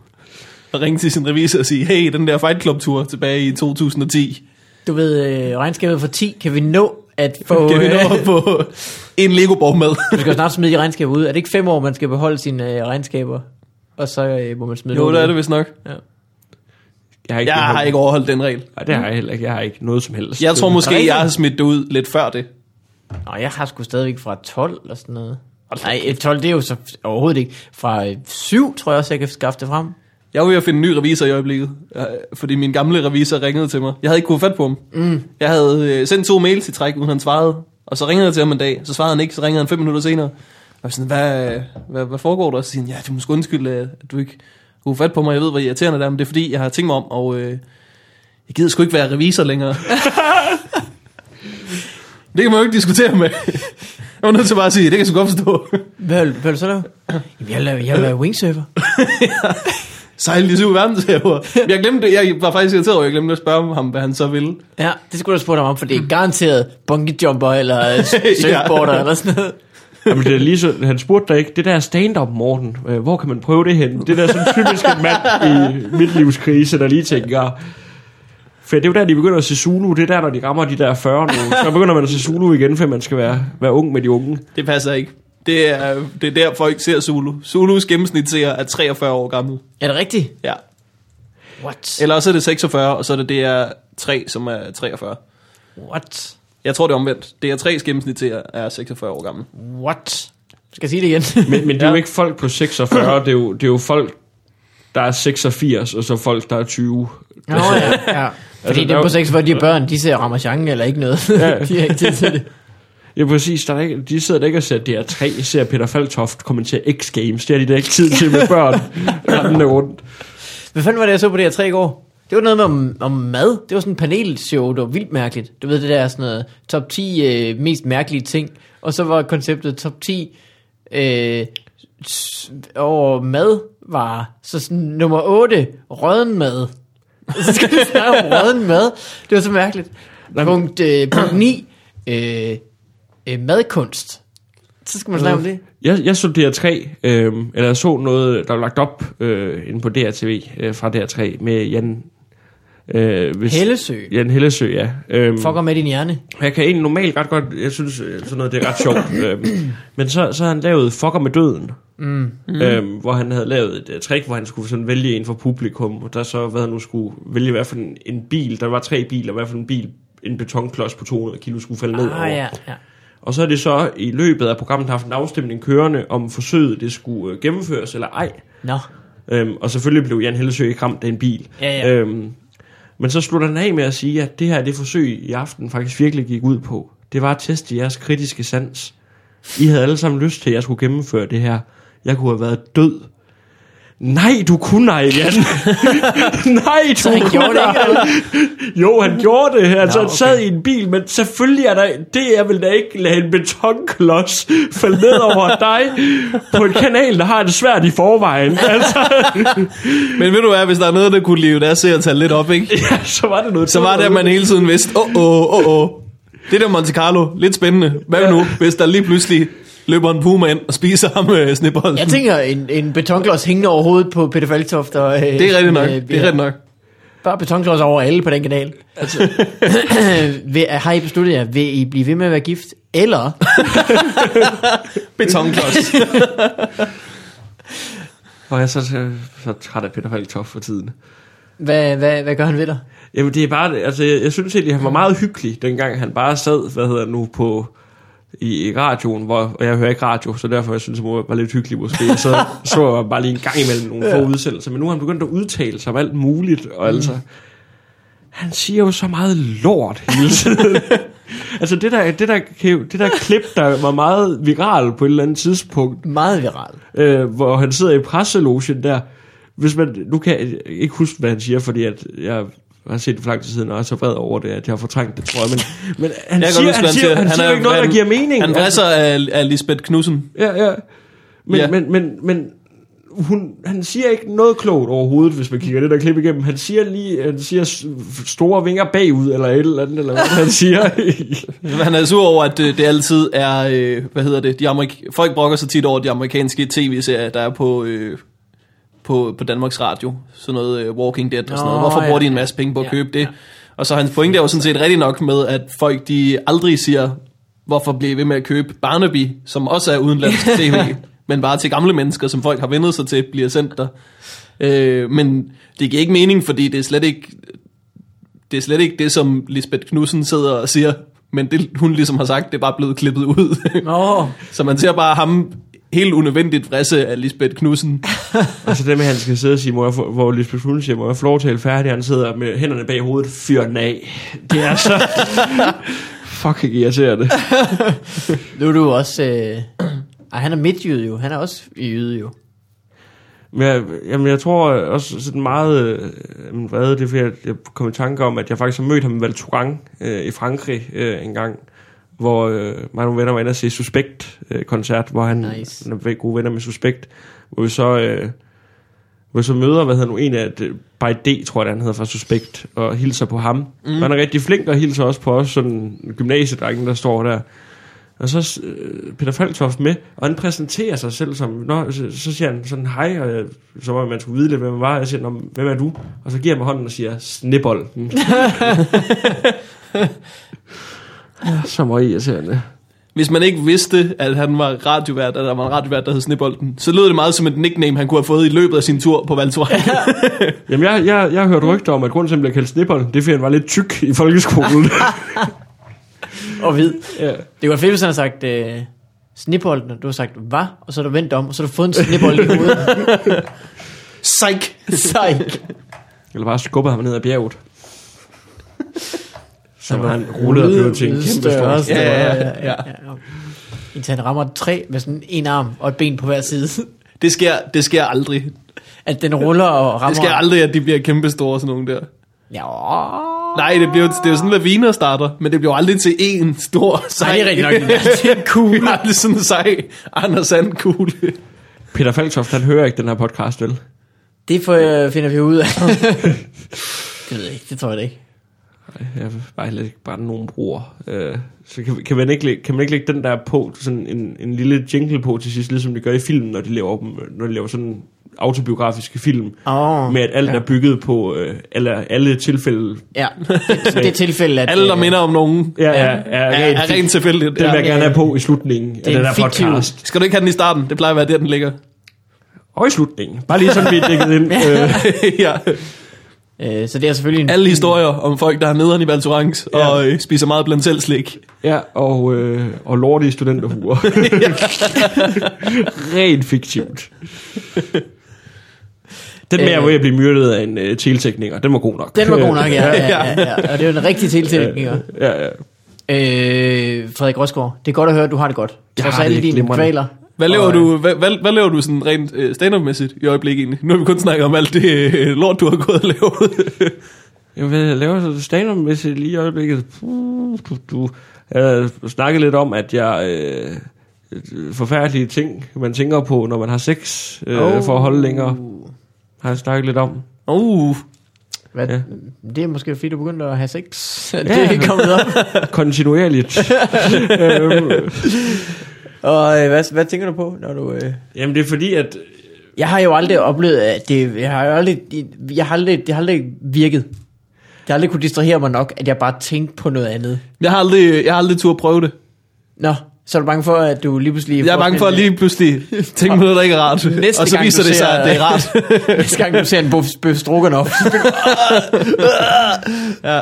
Og ringe til sin revisor og sige, hey, den der Fight Club-tur tilbage i 2010, Du ved, øh, regnskabet for 10, kan vi nå at få... nå øh, få en Lego-borg med? Du skal jo snart smide de regnskaber ud. Er det ikke fem år, man skal beholde sine øh, regnskaber? Og så øh, må man smide jo, det er det vist nok. Jeg har ikke, Jeg har ikke overholdt den regel. Nej, det har jeg heller ikke. Jeg har ikke noget som helst. Jeg tror måske, jeg har smidt det ud lidt før det. Nå, jeg har sgu stadigvæk fra 12 eller sådan noget. Nej, øh, 12 det er jo så overhovedet ikke. Fra øh, 7 tror jeg også, jeg kan skaffe det frem. Jeg var ved at finde en ny revisor i øjeblikket, øh, fordi min gamle revisor ringede til mig. Jeg havde ikke kunnet fat på ham. Mm. Jeg havde øh, sendt to mails i træk, uden han svarede. Og så ringede jeg til ham en dag, så svarede han ikke, så ringede han fem minutter senere. Og jeg sådan, hvad, hvad, hvad foregår der? Og så siger han, ja, du må undskylde, at du ikke kunne fat på mig. Jeg ved, hvor irriterende det er, men det er fordi, jeg har tænkt mig om, og øh, jeg gider sgu ikke være revisor længere. det kan man jo ikke diskutere med. Jeg var nødt til bare at sige, det kan jeg sgu godt forstå. Hvad, hvad så lave? Jamen, jeg lave, jeg vil wingsurfer. Sejle de syv verdenshaver. Jeg glemte. Jeg var faktisk irriteret over, jeg glemte at spørge ham, hvad han så ville. Ja, det skulle du have spurgt ham om, for det er garanteret bungee jumper eller surfboarder Ja. eller sådan noget. Jamen, det er lige så, han spurgte dig ikke, det der stand-up, Morten, øh, hvor kan man prøve det hen? Det der sådan typisk en mand i midtlivskrise, der lige tænker, for det er jo der, de begynder at se Zulu, det er der, når de rammer de der 40 nu. Så begynder man at se Zulu igen, for man skal være, være ung med de unge. Det passer ikke. Det er, det er der, folk ser Zulu. Zulus gennemsnit ser er 43 år gammel. Er det rigtigt? Ja. What? Eller så er det 46, og så er det DR3, som er 43. What? Jeg tror, det er omvendt. DR3's gennemsnit ser er 46 år gammel. What? Skal jeg sige det igen? Men, men det er jo ikke folk på 46, det er jo, det er jo folk, der er 86, og så folk, der er 20. Nå ja, ja. Fordi Altså, det er der- på sex, hvor de børn, de ser Ramachan eller ikke noget. Ja. de har ikke tid til det. Ja, præcis. Der er ikke, de sidder der ikke og ser DR3, ser Peter Faltoft kommentere X-Games. Det har de da ikke tid til med børn. rendende rundt. Hvad fanden var det, jeg så på det her tre i går? Det var noget med om, om mad. Det var sådan en panelshow, det var vildt mærkeligt. Du ved, det der sådan noget top 10 øh, mest mærkelige ting. Og så var konceptet top 10 øh, over mad var så sådan, nummer 8, rødden mad. Så skal vi snakke om rødden mad. Det var så mærkeligt. Punkt, øh, punkt 9, øh, øh, madkunst. Så skal man snakke om det. Jeg, jeg så DR3, øh, eller jeg så noget, der var lagt op øh, inde på DRTV øh, fra DR3 med Jan... Øh, hvis, Hellesø. Jan Hellesø, ja. Øhm, Fucker med din hjerne. jeg kan egentlig normalt ret godt, jeg synes øh, sådan noget, det er ret sjovt. øhm, men så, så har han lavet Fucker med døden. Mm. Øhm, hvor han havde lavet et uh, trick, hvor han skulle sådan vælge en for publikum, og der så, hvad han nu skulle vælge, hvad for en, en bil, der var tre biler, hvad for en bil, en betonklods på 200 kilo skulle falde ned over. Ah, ja, ja. Og så er det så i løbet af programmet haft en afstemning kørende, om forsøget det skulle øh, gennemføres eller ej. Nå. Øhm, og selvfølgelig blev Jan Hellesø ikke ramt af en bil. Ja, ja. Øhm, men så slutter han af med at sige, at det her det forsøg i aften faktisk virkelig gik ud på. Det var at teste jeres kritiske sans. I havde alle sammen lyst til, at jeg skulle gennemføre det her. Jeg kunne have været død. Nej, du kunne ej, Jan. Nej, du Så han kunne gjorde det ikke, Jo, han gjorde det. Altså, Nå, han sad i en bil, men selvfølgelig er der... Det er vel da ikke lade en betonklods falde ned over dig på en kanal, der har det svært i forvejen. Altså, Men ved du hvad, hvis der er noget, der kunne leve deres seertal lidt op, ikke? ja, så var det noget... Så var det, at man hele tiden vidste, åh, åh, åh, åh. Det der Monte Carlo, lidt spændende. Hvad nu, hvis der lige pludselig løber en puma ind og spiser ham med snibolden? Jeg tænker, en, en betonklods hængende over hovedet på Peter Faltoft. Og, øh, det er rigtigt nok. øh, Det er rigtigt nok. Bare betonklods over alle på den kanal. Altså, vil, har I besluttet jer, vil I blive ved med at være gift? Eller, Betonklods. Og jeg er så, så, så træt af Peter Falktoft for tiden. hvad, hvad, hvad gør han ved dig? Jamen det er bare, altså jeg, jeg synes egentlig, han var meget hyggelig, dengang han bare sad, hvad hedder det nu, på i, i radioen, hvor og jeg hører ikke radio, så derfor jeg synes jeg må være lidt hyggelig måske. Så så jeg bare lige en gang imellem nogle få udsendelser, men nu har han begyndt at udtale sig om alt muligt, og altså, han siger jo så meget lort hele tiden. altså det der, det, der, det der klip, der var meget viral på et eller andet tidspunkt, Meget viral. øh, hvor han sidder i presselogen der. Hvis man, nu kan jeg ikke huske, hvad han siger, fordi at jeg har set det for lang tid siden, og er så vred over det, at jeg har fortrængt det, tror jeg. Men, men han, Jeg siger, han, siger, han, han siger er- ikke noget, der han- giver mening. Han vrisser af, af Lisbeth Knudsen. ja, ja. Men, Ja. men, men, men hun, han siger ikke noget klogt overhovedet, hvis man kigger det der klip igennem. Han siger lige, han siger store vinger bagud, eller et eller andet, eller hvad han siger. Han er sur over, at øh, det altid er, øh, hvad hedder det, de amerik- folk brokker sig tit over de amerikanske tv-serier, der er på, øh, på, på Danmarks Radio. Sådan noget øh, Walking Dead og sådan noget. Hvorfor bruger de en ja. masse penge på at Ja, købe det? ja. Og så hans pointe er jo sådan set rigtig nok med, at folk de aldrig siger, hvorfor bliver ved med at købe Barnaby, som også er udenlandsk tv, men bare til gamle mennesker, som folk har vendet sig til, bliver sendt der. Øh, men det giver ikke mening, fordi det er slet ikke det er slet ikke det, som Lisbeth Knudsen sidder og siger, men det hun ligesom har sagt, det er bare blevet klippet ud. Nå, så man ser bare ham helt unødvendigt vrisse af Lisbeth Knudsen. og så det med, at han skal sidde og sige, må jeg hvor Lisbeth Knudsen siger, må jeg få lov til at færdig, han sidder med hænderne bag hovedet, fyr den af. Det er så... Fuck, jeg ser det. nu er du også... Øh... Ej, han er midtjyde jo. Han er også jyde jo. Men jeg, jamen, jeg tror også sådan meget øh, vrede, det er fordi, at jeg kom i tanke om, at jeg faktisk har mødt ham i Val Thorens øh, i Frankrig øh, en gang, hvor øh, mig og nogle venner var inde og se Suspekt-koncert, hvor han, Nice. han er gode venner med Suspekt, hvor vi så, øh, hvor vi så møder, hvad hedder nu, en af, det- By D, tror jeg, det, han hedder fra Suspekt, og hilser på ham. Mm. Han er rigtig flink og hilser også på os, sådan en gymnasiedrengen, der står der. Og så øh, Peter Falktoft med, og han præsenterer sig selv som, Nå, så, så siger han sådan, hej, og jeg, så var man skulle vide lidt, hvem man var. Jeg siger, Nå, hvem er du? Og så giver han mig hånden og siger, Snibbolden. ja, så må I irriterende. Hvis man ikke vidste, at han var radiovært, at der var en radiovært, der hed Snibolden, så lød det meget som et nickname, han kunne have fået i løbet af sin tur på Val Thorens. Jamen, jeg, jeg, jeg har hørt rygter om, at grunden til, at han bliver kaldt Snibbolden, det er, fordi han var lidt tyk i folkeskolen. Og hvid. ja. Det være fedt, hvis han havde sagt... Øh... Snipbolden, og du har sagt, hvad? Og så har du vendt om, og så har du fået en snipbold i hovedet. Psych! Sej. Eller bare skubbet ham ned ad bjerget. Så var rullet og blev til en kæmpe større, stor. større, Ja, ja, ja. Indtil han rammer træ med sådan en arm og et ben på hver side. Det sker, det sker aldrig. At den ruller og rammer... Det sker aldrig, at de bliver kæmpe store, sådan nogle der. Ja, Nej, det, bliver, det er jo sådan, laviner starter, men det bliver aldrig til én stor sej. Nej, det er rigtigt nok. Det er en kugle. Det er aldrig sådan en sej Anders Sand kugle. Peter Falktoft, han hører ikke den her podcast, vel? Det får, finder vi ud af. det ved jeg ikke, det tror jeg ikke. Jeg vil bare heller ikke bare nogen bruger. Øh, så kan, kan, man ikke, lægge- kan man ikke lægge den der på, sådan en, en lille jingle på til sidst, ligesom de gør i film, når de laver, dem, når de laver sådan autobiografiske film, Oh, med at alt ja. er bygget på øh, alle, alle tilfælde. Ja, det, det er tilfælde, at... Alle, der øh, minder om nogen, Ja, ja, er, ja, er, er rent tilfældigt. Den vil jeg gerne have på i slutningen af er den fiktiv- podcast. Skal du ikke have den i starten? Det plejer at være der, den ligger. Og i slutningen. Bare lige sådan, vi er dækket ind. Øh, ja. Øh, så det er selvfølgelig en... Alle historier om folk, der har nederen i Val Thorens Ja. og øh, spiser meget blandt selv slik. ja, og, øh, og lortige studenterhuer. Rent fiktivt. Den med, Øh. at jeg blive myrdet af en øh, tiltekninger, den var god nok. Den var god nok, ja. ja, ja, ja. Og det er jo en rigtig tiltælling, ja. Ja, ja. Øh, Frederik Rosgaard, det er godt at høre, at du har det godt. Trods alle dine kvaler. Hvad laver, Og, du, hvad, hvad, hvad laver du sådan rent øh, stand-up-mæssigt i øjeblikket egentlig? Nu har vi kun snakket om alt det øh, lort, du har gået og lavet. Jeg vil lave stand up lige i øjeblikket. Puh, Du, du. Jeg har snakket lidt om, at jeg... Øh, forfærdelige ting, man tænker på, når man har sex, øh, oh. for at holde længere. Har jeg snakket lidt om. uh, Hvad, Ja. Det er måske fordi, du begyndte at have sex. det Ja. er ikke kommet op. Kontinuerligt. øhm, Og øh, hvad, hvad tænker du på, når du... Øh... jamen det er fordi, at... Jeg har jo aldrig oplevet, at det, jeg har jo aldrig, jeg har aldrig, det har aldrig virket. Det har aldrig kunne distrahere mig nok, at jeg bare tænkte på noget andet. jeg har aldrig, jeg har aldrig tur prøve det. Nå, så er du bange for, at du lige pludselig... Jeg er bange for at lige pludselig tænke på noget, der ikke er rart. Næste og så gang, viser det sig, at det er rart. øh, Næste gang du ser en bøf, bøf så bliver du- ja.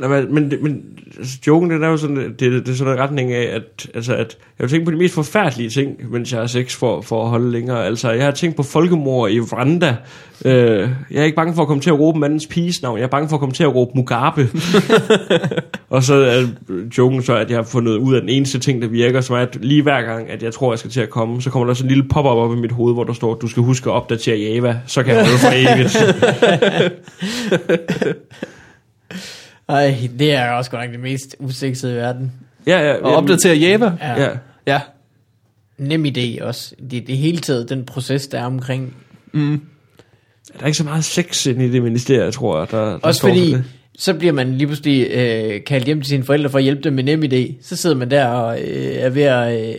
Nej, men, men, men altså, joken, den er jo sådan, det, det er sådan en retning af, at, altså, at jeg har tænkt på de mest forfærdelige ting, mens jeg har sex for, for at holde længere. Altså, jeg har tænkt på folkemord i Rwanda. Øh, jeg er ikke bange for at komme til at råbe mandens piges navn. Jeg er bange for at komme til at råbe Mugabe. og så er joken så, at jeg har fundet ud af den eneste ting, der virker, som er, at lige hver gang, at jeg tror, jeg skal til at komme, så kommer der sådan en lille pop-up op i mit hoved, hvor der står, du skal huske at opdatere Java, så kan jeg holde for evigt. Ej, det er også godt nok det mest usexede i verden. ja, ja. Og opdatere Java. Ja. Ja. Ja. Nem idé også. Det, det hele taget, den proces, der er omkring. Mm. Der er ikke så meget sex inde i det ministerie, tror jeg, der, der Også for fordi, det. så bliver man lige pludselig øh, kaldt hjem til sine forældre for at hjælpe dem med nem idé. Så sidder man der og øh, er ved at øh,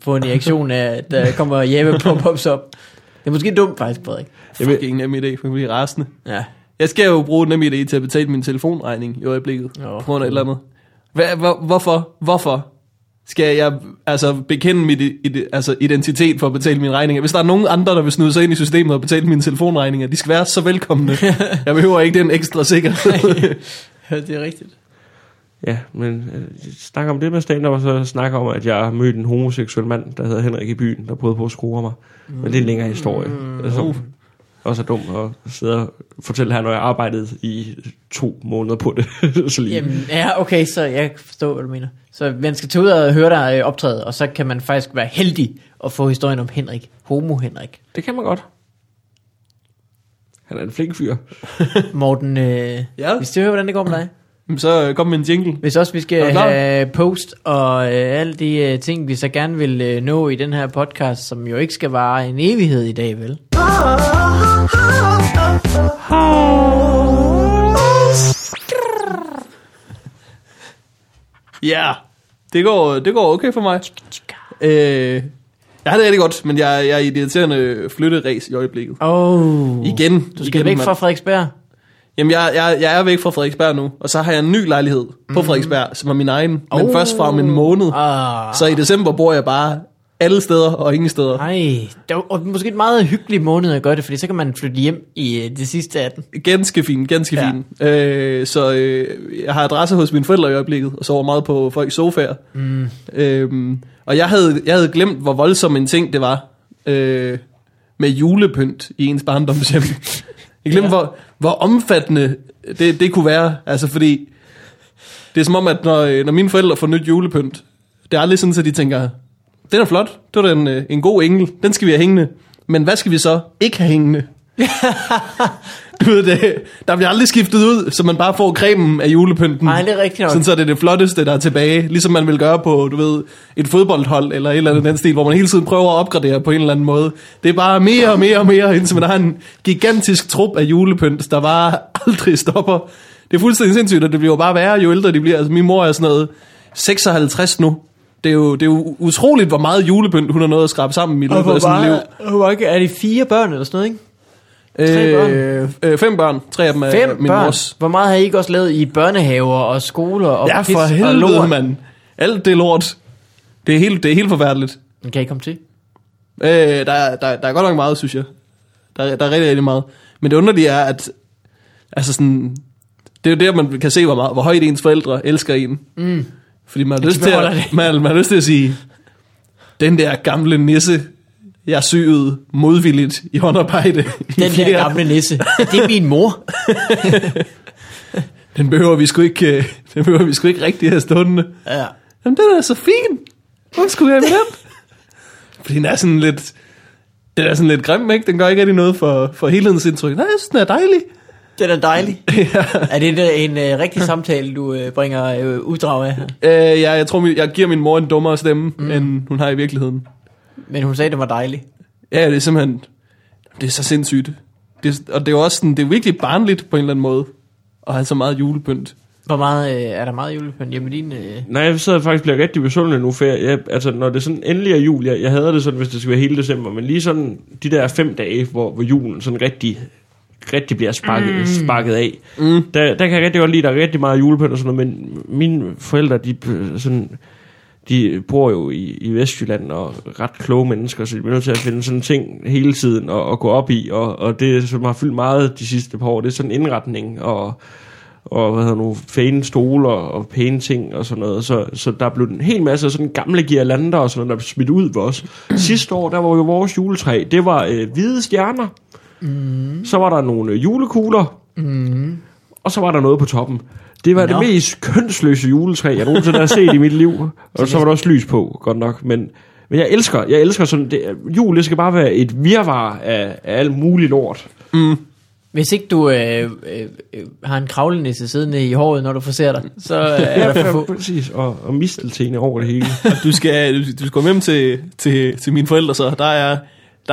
få en reaktion af, at der kommer Java pop-ups op. Det er måske dumt faktisk, Frederik. Fucking nem idé, for at blive rasende. Ja. Jeg skal jo bruge nem idé til at betale min telefonregning i øjeblikket. Nå. På grund af et eller andet. Hvad, hvor, hvorfor? Hvorfor? Skal jeg altså bekende mit altså identitet for at betale mine regninger? Hvis der er nogen andre, der vil snude sig ind i systemet og betale mine telefonregninger, de skal være så velkomne. jeg behøver ikke den ekstra sikkerhed. ja, det er rigtigt. Ja, men øh, snakker om det med stand og så snakker om, at jeg har mødt en homoseksuel mand, der hedder Henrik i byen, der prøvede på at skrue mig. Men det er en længere historie. Mm. Altså, også er dum at sidde og fortælle her, når jeg arbejdede i to måneder på det. så lige. Jamen, ja, okay, så jeg forstår, hvad du mener. Så man skal tage ud og høre dig øh, optræde, og så kan man faktisk være heldig at få historien om Henrik. Homo Henrik. Det kan man godt. Han er en flink fyr. Morten, øh, Ja? hvis du hører, hvordan det går med dig. så øh, kom med en jingle. Hvis også vi skal have post og øh, alle de øh, ting, vi så gerne vil øh, nå i den her podcast, som jo ikke skal vare en evighed i dag, vel? Ja, yeah. det går, det går okay for mig. Øh, jeg har det rigtig godt, men jeg, jeg er i et irriterende flytteræs i øjeblikket. Oh, Igen. du skal igen, væk mand. fra Frederiksberg. Jamen, jeg, jeg, jeg er væk fra Frederiksberg nu, og så har jeg en ny lejlighed på Frederiksberg, som er min egen, men Oh. først fra om en måned. Ah, Så i december bor jeg bare alle steder og ingen steder. Ej, det var og måske et meget hyggeligt måned at gøre det, fordi så kan man flytte hjem i øh, det sidste af den. Ganske fint, ganske Ja. fint. Øh, så øh, jeg har adresse hos mine forældre i øjeblikket, og sover meget på folks sofaer. Mm. Øhm, og jeg havde, jeg havde glemt, hvor voldsom en ting det var øh, med julepynt i ens barndomshjem. Jeg glemte, Ja. ja. hvor, hvor omfattende det, det kunne være. Altså fordi, det er som om, at når, øh, når mine forældre får nyt julepynt, det er aldrig sådan, at de tænker, den er flot, det var da en, øh, en god engel, den skal vi have hængende. Men hvad skal vi så ikke have hængende? du ved det, der bliver aldrig skiftet ud, så man bare får cremen af julepynten. Nej, det er rigtigt nok. Sådan så er det det flotteste, der er tilbage. Ligesom man vil gøre på, du ved, et fodboldhold eller et eller andet den stil, hvor man hele tiden prøver at opgradere på en eller anden måde. Det er bare mere og mere og mere, indtil man har en gigantisk trup af julepynt, der bare aldrig stopper. Det er fuldstændig sindssygt, og det bliver bare værre, jo ældre de bliver. Altså min mor er sådan noget 56 nu. Det er jo, det er jo utroligt, hvor meget julepynt hun har nået at skrabe sammen i løbet af sit liv. Hvor mange, er det fire børn eller sådan noget, ikke? Tre børn. Øh, øh, fem børn. Tre af dem er Fem min børn. mors. Hvor meget har I ikke også lavet i børnehaver og skoler og Ja, for og helvede, lort? mand. Alt det lort. Det er helt, det er helt forfærdeligt. Kan I komme til? Øh, der, er, der, der er godt nok meget, synes jeg. Der, er- der er rigtig, rigtig meget. Men det underlige er, at altså sådan, det er jo der, man kan se, hvor, meget, hvor højt ens forældre elsker en. Mm. Fordi man har, lyst til at, man, man har lyst til at sige, den der gamle nisse, jeg syede modvilligt i håndarbejde. i Den der flere- gamle nisse. Det er min mor. Den behøver vi sgu ikke, øh, den behøver vi sgu ikke rigtig have stående. Ja. Jamen, den er så fin. Hvor skulle jeg med den? Fordi den er sådan lidt... Den er sådan lidt grim, ikke? Den gør ikke rigtig noget for, for helhedens indtryk. Nej, jeg synes, den er dejlig. Den er dejlig. ja. Er det en, en uh, rigtig samtale, du uh, bringer uh, uddrag af her? Øh, ja, jeg tror, jeg giver min mor en dummere stemme, mm. end hun har i virkeligheden. Men hun sagde, den var dejlig. Ja, det er simpelthen... Det er så sindssygt. Det, er- og det er jo også sådan, det er virkelig barnligt på en eller anden måde. At have så meget julepynt. Hvor meget, uh, er der meget julepynt hjemme din... Uh... Nej, jeg sidder faktisk bliver rigtig besundelig nu, for jeg, jeg, altså, når det sådan endelig er jul, jeg, jeg havde det sådan, hvis det skulle være hele december, men lige sådan de der fem dage, hvor, hvor julen sådan rigtig, rigtig bliver sparket, mm. sparket af, Mm. der, der kan jeg rigtig godt lide, der er rigtig meget julepynt og sådan noget, men mine forældre, de øh, sådan, de bor jo i, i Vestjylland og ret kloge mennesker, så de bliver nødt til at finde sådan ting hele tiden og, og gå op i, og, og det, som har fyldt meget de sidste par år, det er sådan indretning og, og hvad hedder nu, pæne stole og, pæne ting og sådan noget. Så, så der blev en hel masse af sådan gamle girlander og sådan noget, der blev smidt ud ved os. Sidste år, der var jo vores juletræ, det var øh, hvide stjerner. Mm. Så var der nogle julekugler. Mm. Og så var der noget på toppen. Det var Nå. det mest kønsløse juletræ, jeg nogensinde har set i mit liv. Og så var der også lys på, godt nok. Men, men jeg elsker, jeg elsker sådan, det, jul, det skal bare være et virvar af, af alt muligt lort. Hvis ikke du øh, øh, har en kravlenisse siddende i håret, når du forser dig, så øh, er der for få. præcis. Og, og misteltene over det hele. Du skal, du, du skal komme hjem til, til, til mine forældre, så der er...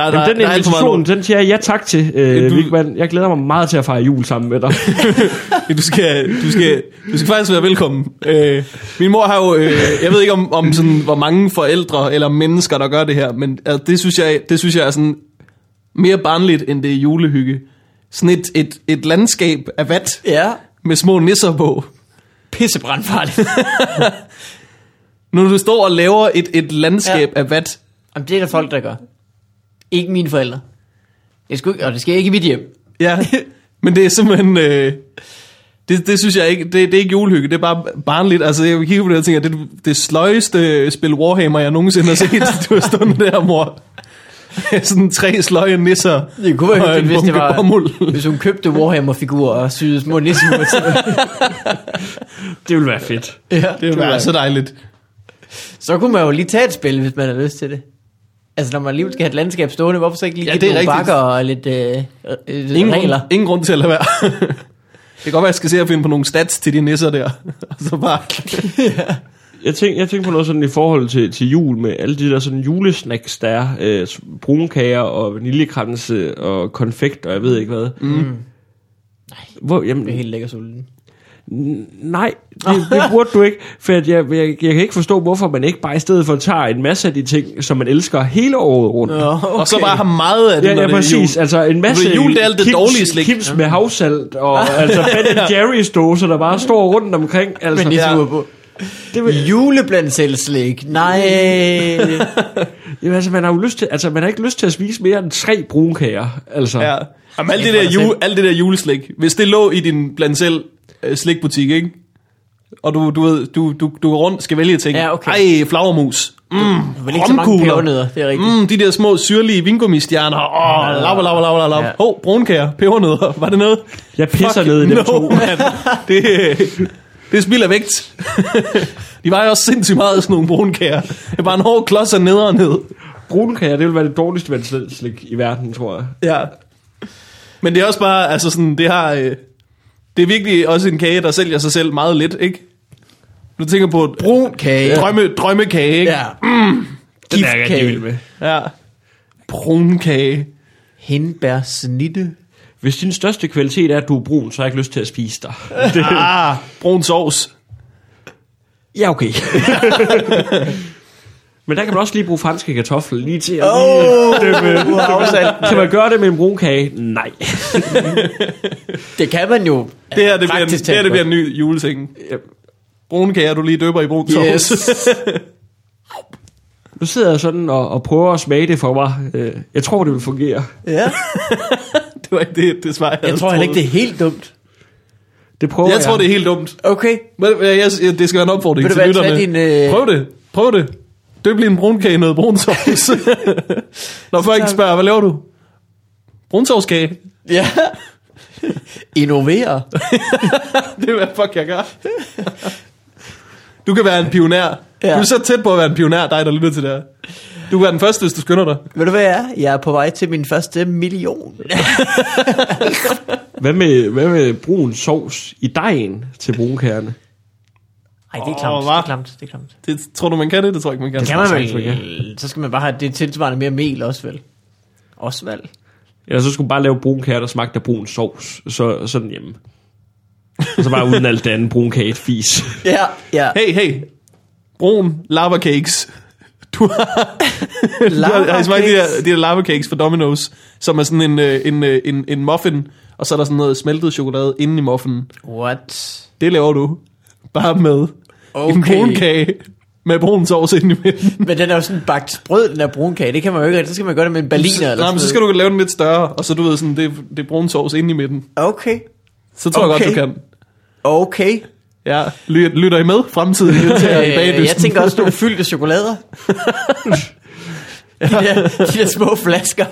Der, der, Jamen, den der er alt for meget invitation, den siger jeg ja tak til, øh, Du- Vigman. Jeg glæder mig meget til at fejre jul sammen med dig. Du skal, du skal, du skal faktisk være velkommen. Øh, min mor har jo, øh, jeg ved ikke om, om sådan, hvor mange forældre eller mennesker, der gør det her, men altså, det, synes jeg, det synes jeg er sådan mere barnligt, end det er julehygge. Sådan et, et, et landskab af vat Ja, med små nisser på. pissebrandfarligt. Når du står og laver et, et landskab ja. af vat, Jamen, det er der folk, der gør. Ikke mine forældre. Det skal, ikke- og det sker ikke i mit hjem. ja, men det er simpelthen... Øh, det, det synes jeg ikke, det, det er ikke julehygge, det er bare barnligt. Altså, jeg kigger på det og tænker, det er det sløjeste spil Warhammer, jeg nogensinde har set. du har stået der, mor. Sådan tre sløje nisser. Det kunne være hyggeligt, en hvis det var, bomuld. hvis hun købte Warhammer-figurer og syede små nissemur til. det vil være fedt. ja, Det ville være så dejligt. Så kunne man jo lige tage et spil, hvis man har lyst til det. Altså, når man alligevel skal have et landskab stående, hvorfor så ikke lige Ja, er nogle bakker og lidt øh, øh, Ingen regler? grund, ingen grund til at lade være. det kan godt være, at jeg skal se at finde på nogle stats til de nisser der. og så bare... Jeg tænker, jeg tænker på noget sådan i forhold til, til jul med alle de der sådan julesnacks, der er. Øh, brunkager og vaniljekranse og konfekt og jeg ved ikke hvad. Mm. Hvor, jamen, Det er helt lækker sulten. Nej, det, det burde du ikke, for at jeg, jeg, jeg kan ikke forstå, hvorfor man ikke bare i stedet for tager en masse af de ting, som man elsker hele året rundt. Ja, okay. Og så bare have meget af det, ja, når ja det er præcis. jul. Altså en masse jul, det er alt det kims, dårlige slik. kims med havsalt, og altså Ben Jerry's dåser, der bare står rundt omkring. Altså, Men nissemur på. det, vil, Juleblandt slik. Nej. jamen, altså, man har jo lyst til, altså, man har ikke lyst til at spise mere end tre brunkager. Altså, Ja. Jamen, alt, Det det er der jule, alt det der juleslik, hvis det lå i din blandt selv slikbutik, ikke? Og du, du ved, du, du, du går rundt skal vælge ting. Ja, okay. Ej, flagermus. Mm, Du vil ikke så mange pebernødder, det er rigtigt. Mm, de der små syrlige vingummistjerner. Åh, oh, lav, lav, lav, lav, lav. Ja. Hov, brunkager, pebernødder. Var det noget? Jeg pisser Fuck ned i dem no, to. Man. Det, det er spild af vægt. de vejer også sindssygt meget, sådan nogle brunkager. Det er bare en hård klods af ned og ned. brunkager, det vil være det dårligste vandslik i verden, tror jeg. Ja. Men det er også bare, altså sådan, det har... Øh, det er virkelig også en kage, der sælger sig selv meget lidt, ikke? Du tænker på Brun kage. drømme, drømmekage, ikke? Ja. Den er jeg rigtig Giftkage. vild med. ja. Brunkage. Hindbær snitte. Hvis din største kvalitet er, at du er brun, så har jeg ikke lyst til at spise dig. Ah, brun sovs. ja, okay. Men der kan man også lige bruge franske kartofler lige til at dømme. wow, salt. Kan man gøre det med en brunkage? Nej. Det kan man jo. Det her, det bliver, en, det her, det bliver en ny juleting. Brunkager, du lige døber i brun sovs. Yes. Nu sidder jeg sådan og, og prøver at smage det for mig. Øh, Jeg tror, det vil fungere. ja. det var ikke det, det svar, jeg, Jeg tror heller ikke, det er helt dumt. Det prøver Jeg jeg. tror, det er helt dumt. Okay. Men, jeg, jeg, det skal være en opfordring til lytterne. din, øh, Prøv det. Prøv det. Døb lige en brunkage i noget brun sovs. Når folk spørger, hvad laver du? Brunsovskage. Ja. Innovere. Det er, hvad fuck jeg gør. Du kan være en pioner. Ja. Du er så tæt på at være en pioner, dig der lytter til det her. Du kan være den første, hvis du skynder dig. Ved du hvad jeg er? Jeg er på vej til min første million. Hvad med, hvad med brun sovs i dejen til brunkagerne? Ej, det er klamt. hva? det er klamt. Det er klamt. Det, tror du, man kan det? Det tror jeg ikke, man kan. Det kan man vel. Så skal man bare have det tilsvarende mere mel også, vel? Også vel. Eller så skulle man bare lave brunkager, der smagte af brun sovs. Så sådan hjemme. Og så bare uden alt det andet brunkage fis. Ja, ja. Hey, hey. Brun lava cakes. Du har, du har, har smagt de der, de der lava cakes fra Domino's, som er sådan en, øh, en, øh, en, en muffin, og så er der sådan noget smeltet chokolade inde i muffinen. What? Det laver du. Bare med okay. en brunkage med brun sovs inde i midten. Men den er jo sådan bagt sprød, den der brunkage. Det kan man jo ikke. Så skal man gøre det med en berliner eller Nej, men så skal du lave den lidt større, og så du ved sådan, det, det er brun sovs inde i midten. Okay. Så tror okay. jeg godt, du kan. Okay. Ja, ly- lytter I med? Fremtidige i bagdysten. jeg tænker også nogle fyldte chokolader. de, der, de der små flasker.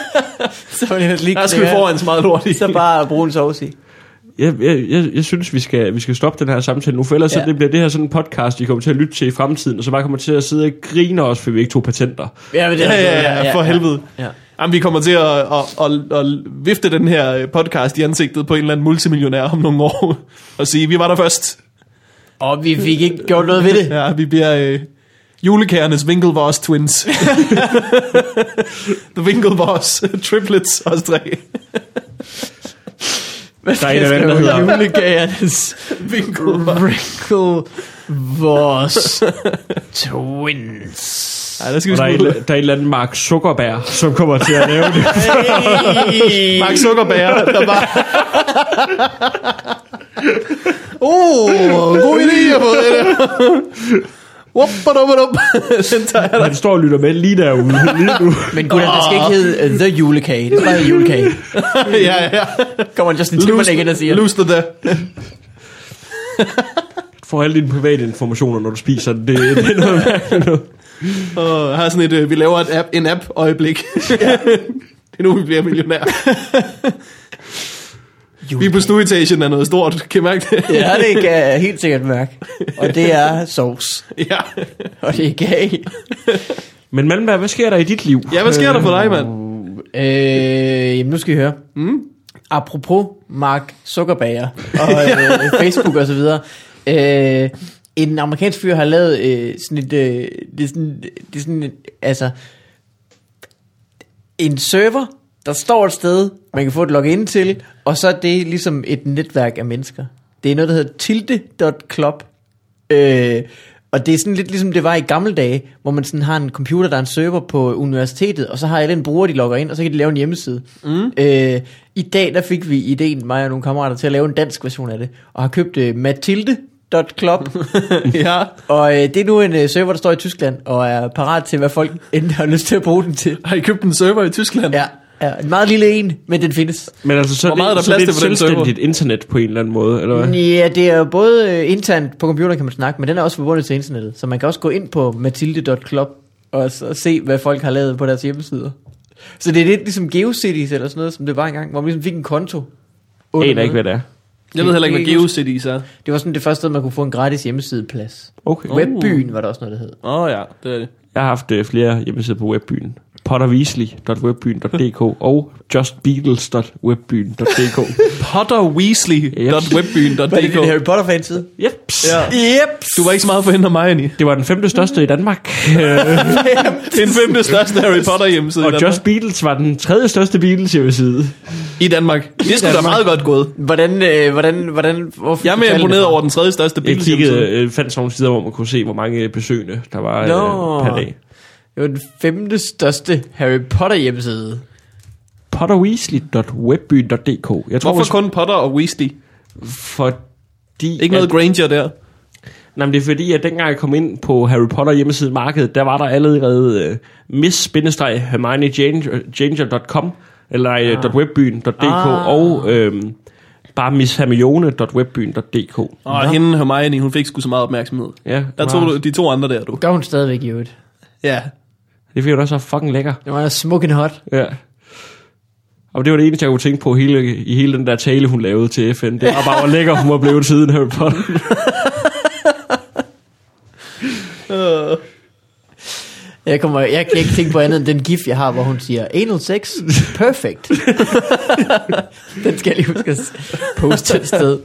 så jeg lige Der skal vi foran så meget lort i. Så bare brun sovs i. Jeg, jeg, jeg, jeg synes, vi skal, vi skal stoppe den her samtale nu, for ellers ja. Ja. så det bliver det her sådan en podcast, I kommer til at lytte til i fremtiden, og så bare kommer til at sidde og grine os, for vi ikke tog patenter. Ja, men det, Ja, ja, ja, for helvede. Ja. Jamen, vi kommer til at, at, at, at vifte den her podcast i ansigtet på en eller anden multimillionær om nogle år, og sige, vi var der først. Og vi fik ikke gjort noget ved det. Ja, vi bliver øh, julekærernes Winklevoss twins. The Winklevoss triplets, os tre. Hvad Der er en af dem, der hedder- Julekagernes. Wrinkle Voss Twins. Ja, der skal vi der er, en, der er en eller anden Mark Zuckerberg, som kommer til at lave det. Hey. Mark Zuckerberg, der bare... oh, god idé at få det der. Whoop-a-dum-a-dum. Den tager jeg dig. Han står og lytter med lige derude, lige nu. Men gud, det skal ikke hedde uh, The Julekage. Det skal bare hedde Julekage. ja, ja. Kommer Justin Timberlake ind og siger. Lose the Får alle dine private informationer, når du spiser den. Det, det er noget mærkeligt noget. Og jeg har sådan et, øh, vi laver et app, en app øjeblik. det er nu, vi bliver millionær. Vi er på stueetagen af noget stort, kan I mærke det? Ja, det kan jeg helt sikkert mærke. Og det er sovs. ja. Og det er gay. Men Malmberg, hvad sker der i dit liv? Ja, hvad sker der for dig, mand? Øh, jamen, nu skal I høre. Mm. Apropos Mark Zuckerberg og øh, Facebook og så videre. Øh, en amerikansk fyr har lavet øh, sådan et, øh, det er sådan, det er sådan et, altså, en server, der står et sted, man kan få et login til, og så er det ligesom et netværk af mennesker. Det er noget, der hedder tilde.club. Øh, og det er sådan lidt ligesom det var i gamle dage, hvor man sådan har en computer, der er en server på universitetet, og så har alle en bruger, de logger ind, og så kan de lave en hjemmeside. Mm. Øh, I dag, der fik vi ideen, mig og nogle kammerater, til at lave en dansk version af det, og har købt øh, Mathilde.club, ja. og øh, det er nu en øh, server, der står i Tyskland, og er parat til, hvad folk end har lyst til at bruge den til. Har I købt en server i Tyskland? Ja, ja en meget lille en, men den findes. Men altså, så Hvor meget er der det, så det er et selvstændigt internet på en eller anden måde, eller hvad? Ja, det er jo både øh, internt på computeren kan man snakke, men den er også forbundet til internettet. Så man kan også gå ind på mathilde.club og, så se, hvad folk har lavet på deres hjemmesider. Så det er lidt ligesom GeoCities eller sådan noget, som det var engang, hvor man ligesom fik en konto. Jeg aner ikke, hvad det er. Jeg ved heller ikke, hvad Det GeoCities er. Det var sådan det første sted, man kunne få en gratis hjemmesideplads. Okay. Webbyen var der også noget, der hed. Åh oh, ja, det er det. Jeg har haft øh, flere hjemmesider på webbyen. potterweasley.webbyen.dk og justbeatles.webbyen.dk Potterweasley.webbyen.dk Var det din Harry Potter fanside? Jeps. Ja. Yep. Du var ikke så meget for hende og mig, Annie. Det var den femte største i Danmark. Det er den femte største Harry Potter hjemmeside og. Just Beatles var den tredje største Beatles hjemmeside. I Danmark. Det skulle da meget godt gået. Hvordan, øh, hvordan, hvordan, hvorfor Jeg er mere imponeret over den tredje største Jeg Beatles kiggede, hjemmeside. øh, fandt sådan nogle sider, hvor man kunne se, hvor mange besøgende der var øh, per dag. Det var den femte største Harry Potter hjemmeside. potterweasley.webbyen.dk Jeg tror, Hvorfor kun Potter og Weasley? fordi... Ikke noget at, Granger der. nej, men det er fordi, at dengang jeg kom ind på Harry Potter hjemmeside markedet, der var der allerede uh, miss-hermionejanger.com eller ah. uh, .webbyen.dk Ah. og øhm, bare misshermione.webbyen.dk Og hende Hermione, hun fik sgu så meget opmærksomhed. Ja, Der tog du de to andre der, du. Gør hun stadigvæk i øvrigt. Ja. Det fik jo da så fucking lækker. Det var smuk and hot. Ja. Og det var det eneste, jeg kunne tænke på hele, i hele den der tale, hun lavede til FN. Det var bare, hvor lækker hun var blevet siden Harry Potter. Jeg, kommer, jeg kan ikke tænke på andet end den gif, jeg har, hvor hun siger, anal sex, perfect. den skal jeg lige huske at poste et sted.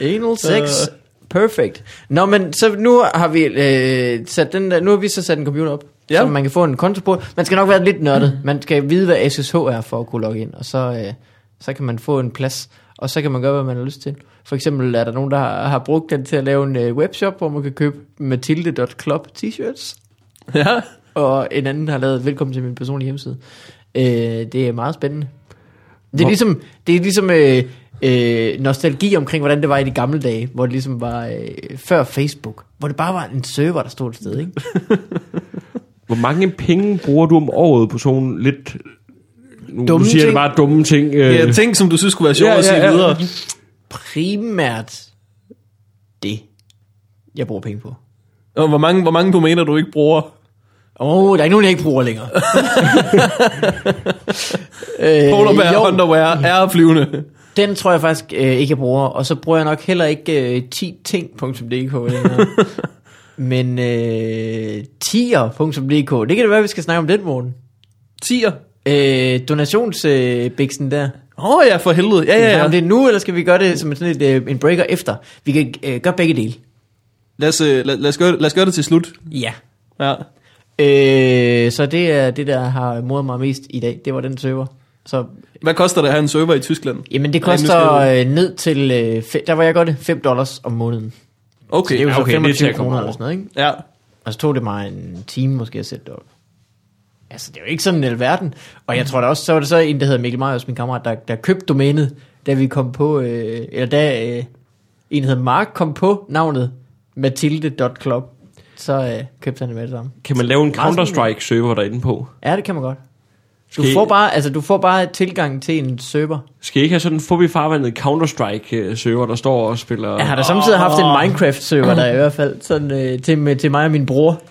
Anal sex, perfect. Nå, men så nu har vi øh, sat den der, nu har vi så sat en computer op, Ja. så man kan få en konto på. Man skal nok være lidt nørdet. Man skal vide, hvad SSH er for at kunne logge ind, og så, øh, så kan man få en plads, og så kan man gøre, hvad man har lyst til. For eksempel er der nogen, der har, har brugt den til at lave en øh, webshop, hvor man kan købe mathilde.club t-shirts Ja. og en anden har lavet velkommen til min personlige hjemmeside. Øh, det er meget spændende. Det er ligesom, det er ligesom øh, øh, nostalgi omkring, hvordan det var i de gamle dage, hvor det ligesom var øh, før Facebook, hvor det bare var en server, der stod et sted, ikke? Hvor mange penge bruger du om året på sådan lidt... Nu, Dumme nu siger ting? det bare dumme ting. Øh, ja. Ting, som du synes skulle være sjovt Ja, at sige ja, ja. videre. primært det, jeg bruger penge på. Og hvor mange, hvor mange domæner du ikke bruger? Åh, oh, der er ikke nogen, jeg ikke bruger længere. øh, Polarbear, jo, underwear, er flyvende. Den tror jeg faktisk øh, ikke, jeg bruger. Og så bruger jeg nok heller ikke øh, 10ting.dk længere. Men øh, tier.dk, det kan det være, vi skal snakke om den morgen. Tier. Øh, donationsbiksen øh, der. Åh oh, ja, for helvede. Ja, Ja, ja. Om det er nu, eller skal vi gøre det som sådan et, øh, en breaker efter? Vi kan øh, gøre begge dele. Lad os, øh, lad, lad, os gøre, lad os gøre det til slut. Ja. Ja. Øh, så det er det, der har modet mig mest i dag. Det var den server. Så, Hvad koster det at have en server i Tyskland? jamen det koster øh, ned til, øh, der var jeg godt det, 5 dollars om måneden. Okay. Det er jo så okay, det er til 25 at komme kroner eller sådan noget, ikke? Ja. Og så tog det mig en time måske at sætte det op. Altså, det er jo ikke sådan en alverden. Og jeg tror da også, så var det så en, der hedder Mikkel Majers, min kammerat, der, der købte domænet, da vi kom på, øh, eller da øh, en, der hedder Mark, kom på navnet Mathilde.club. Så øh, købte han det med det samme. Kan man lave en Meget Counter-Strike server derinde på? Ja, det kan man godt. Du Skal får bare, altså du får bare tilgang til en server. Skal I ikke have sådan en Fobi Farvandet Counter-Strike øh, server, der står og spiller... Jeg har da samtidig haft en Minecraft-server der i hvert fald, sådan, øh, til, med, til mig og min bror.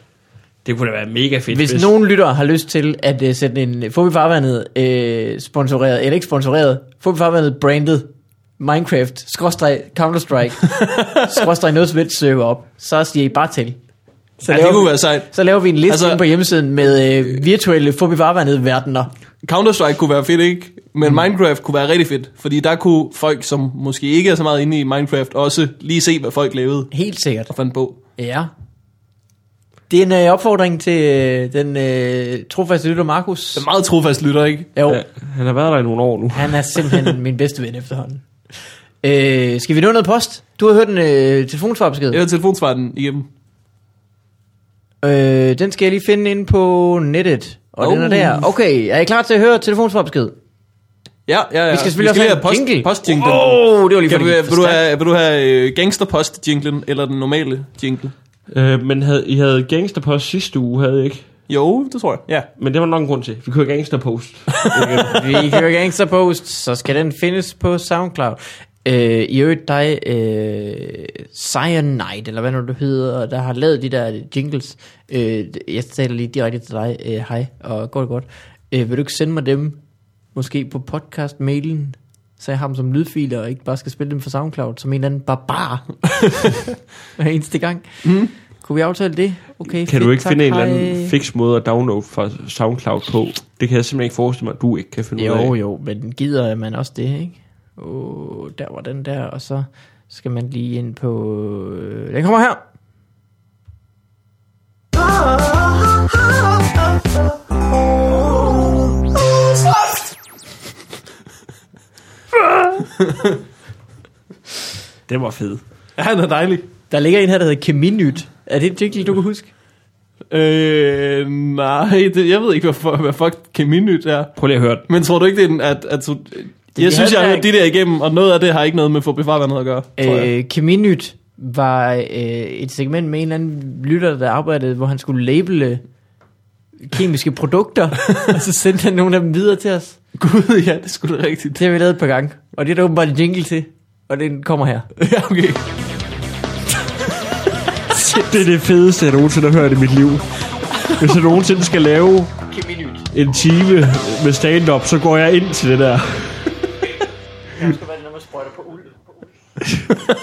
Det kunne da være mega fedt. Hvis nogen lytter har lyst til at uh, sætte en Fobi Farvandet uh, sponsoreret, eller ikke sponsoreret, Fobi Farvandet branded Minecraft, skråstreg, Counter-Strike, skråstreg noget server op, så siger I bare til. Så ja, det laver, kunne vi, være sejt. så laver vi en liste Altså- på hjemmesiden med uh, virtuelle Fobi verdener. Counter-Strike kunne være fedt, ikke? Men mm. Minecraft kunne være rigtig fedt. Fordi der kunne folk, som måske ikke er så meget inde i Minecraft, også lige se, hvad folk lavede Helt sikkert. og fandt på. Ja. Det er en uh, opfordring til uh, den uh, trofaste lytter Markus. Det er meget trofast lytter, ikke? Jo, Ja, han har været der i nogle år nu. han er simpelthen min bedste ven efterhånden. Uh, skal vi nå noget post? Du har hørt en uh, telefonsvarbesked. Jeg har telefonsvarten igennem. Øh, den skal jeg lige finde inde på nettet. Og oh. den er Oh. der. Okay, er I klar til at høre telefonsvarbesked? Ja, ja, ja. Vi skal selvfølgelig også have en post, jingle. Åh, oh, det var lige Kan fordi. du, vil, du have, vil du have øh, gangsterpost-jinglen, eller den normale jingle? Øh, men havde, I havde Gangsterpost sidste uge, havde I ikke? Jo, det tror jeg. Ja. Men det var nok en grund til. Vi kører Gangsterpost. Vi kører Gangster Post, så skal den findes på SoundCloud. Øh, I øvrigt dig, øh, Cyanide, eller hvad nu du hedder, der har lavet de der jingles. Øh, jeg taler lige direkte til dig. Øh, hej, og går det godt. Øh, vil du ikke sende mig dem, måske på podcast-mailen, så jeg har dem som lydfiler, og ikke bare skal spille dem for SoundCloud, som en eller anden barbar. Hver eneste gang. Mm. Kunne vi aftale det? Okay, kan du fedt, ikke tak, finde en hej. eller anden fix måde at downloade fra SoundCloud på? Det kan jeg simpelthen ikke forestille mig, at du ikke kan finde ud af. Jo, jo, men gider man også det, ikke? Åh, der var den der, og så skal man lige ind på... øh, Den kommer her. Det var fedt. Ja, han er dejlig. Der ligger en her, der hedder Keminyt. Er det et jingle, du kan huske? Øh, nej, det, jeg ved ikke, hvad, hvad fuck Keminyt er. Prøv lige at høre den. Men tror du ikke, det er den, at... at du, vi jeg synes, jeg har der- hørt de der igennem, og noget af det har ikke noget med få befarvandet at gøre, tror jeg. Øh, Keminyt var øh, et segment med en eller anden lytter, der arbejdede, hvor han skulle labele kemiske produkter, og så sendte han nogle af dem videre til os. Gud, ja, det skulle da rigtigt. Det har vi lavet et par gange, og det er der åbenbart en jingle til, og den kommer her. ja, okay. Det er det fedeste, jeg nogensinde har hørt i mit liv. Hvis jeg nogensinde skal lave en time med stand-up, så går jeg ind til det der.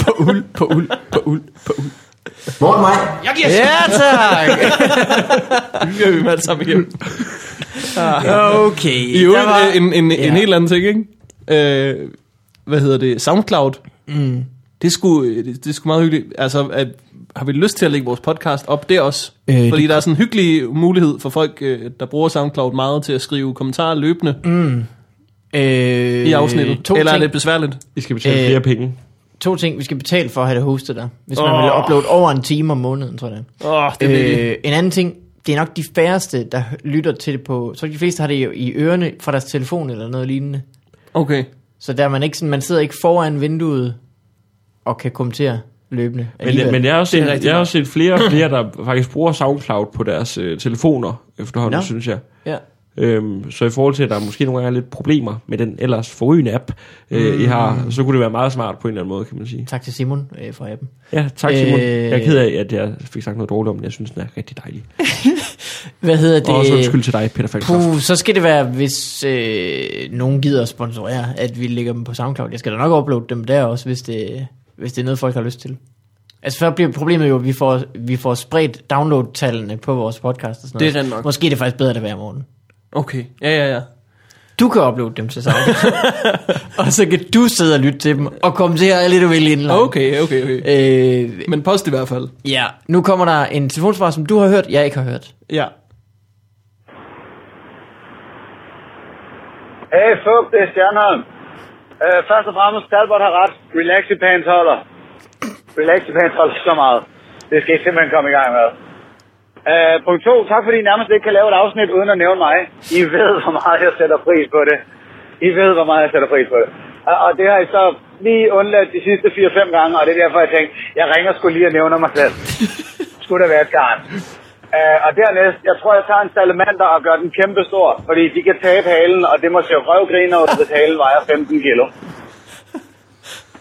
På uld, på uld, på uld, på uld. Morgen mig. Ja, tak! Nu gør vi dem alle sammen igennem. Okay. I øvrigt, der var- øh, en, en, Ja. en helt anden ting, ikke? Øh, hvad hedder det? SoundCloud. Mm. Det er sgu, det, det er sgu meget hyggeligt. Altså, at, har vi lyst til at lægge vores podcast op der også? Øh, Øh, Fordi det- der er sådan en hyggelig mulighed for folk, øh, der bruger SoundCloud meget til at skrive kommentarer løbende mm. Øh, i afsnittet. To Eller er ting, det besværligt? I skal betale Øh, flere penge. to ting, vi skal betale for at have det hostet der. Hvis man Åh. vil uploade over en time om måneden, tror jeg. Åh, oh, det er. Øh, en anden ting, det er nok de færreste, der lytter til det på... Så de fleste har det jo i ørerne fra deres telefon eller noget lignende. Okay. Så der er man ikke sådan, man sidder ikke foran vinduet og kan kommentere løbende. Men, alligevel. men jeg har også er set, jeg har også set flere og flere, der faktisk bruger SoundCloud på deres øh, efterhånden, Nå. synes jeg. ja. Øhm, så i forhold til, at der måske nogle gange er lidt problemer med den ellers forrygende app, øh, I har, så kunne det være meget smart på en eller anden måde, kan man sige. Tak til Simon øh, for appen. Ja, tak Simon. Øh. Jeg er ked af, at jeg fik sagt noget dårligt om den. Jeg synes, den er rigtig dejlig. Hvad hedder det? Og også undskyld til dig, Peter Falktoft. Puh, så skal det være, hvis øh, nogen gider at sponsorere, at vi lægger dem på SoundCloud. Jeg skal da nok uploade dem der også, hvis det, hvis det er noget, folk har lyst til. Altså, så bliver problemet jo, at vi får, vi får spredt download-tallene på vores podcast og sådan Det er noget. nok. Måske er det faktisk bedre, at det hver morgen. Okay, ja, ja, ja. Du kan uploade dem til SoundCloud. og så kan du sidde og lytte til dem, og kommentere alt det, du vil indlagt. Okay, okay, okay. Øh, Men post i hvert fald. ja, nu kommer der en telefonsvar, som du har hørt, jeg ikke har hørt. Ja. Hey, fuck, det er Stjernholm. Uh, først og fremmest, Talbot har ret. Relaxi pants holder. Relaxi pants holder så meget. Det skal I simpelthen komme i gang med. Uh, punkt to, tak fordi I nærmest ikke kan lave et afsnit uden at nævne mig. I ved, hvor meget jeg sætter pris på det. I ved, hvor meget jeg sætter pris på det. Og, og det har I så lige undladt de sidste 4-5 gange, og det er derfor, jeg tænkte, jeg ringer skulle lige og nævner mig selv. Skulle der være et garn. Uh, og dernæst, jeg tror, jeg tager en salamander og gør den kæmpe stor, fordi de kan tabe halen, og det må se røvgriner ud, hvis halen vejer 15 kilo.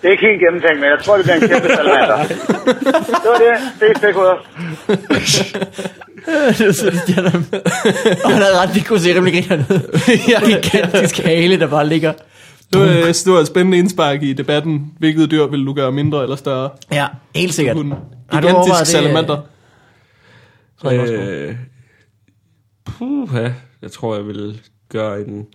Det er ikke helt gennemtænkt, men jeg tror, det bliver en kæmpe salamander. Det var det. Det er fedt, det er sådan, at jeg og han havde ret, det kunne se rimelig griner ud. ja, gigantisk hale, der bare ligger. Nu, øh, nu er et spændende indspark i debatten. Hvilket dyr vil du gøre mindre eller større? Ja, helt sikkert. Hun, Har du gigantisk overvejet det, salamander. tror jeg også på. Øh, puha, jeg tror, jeg vil gøre en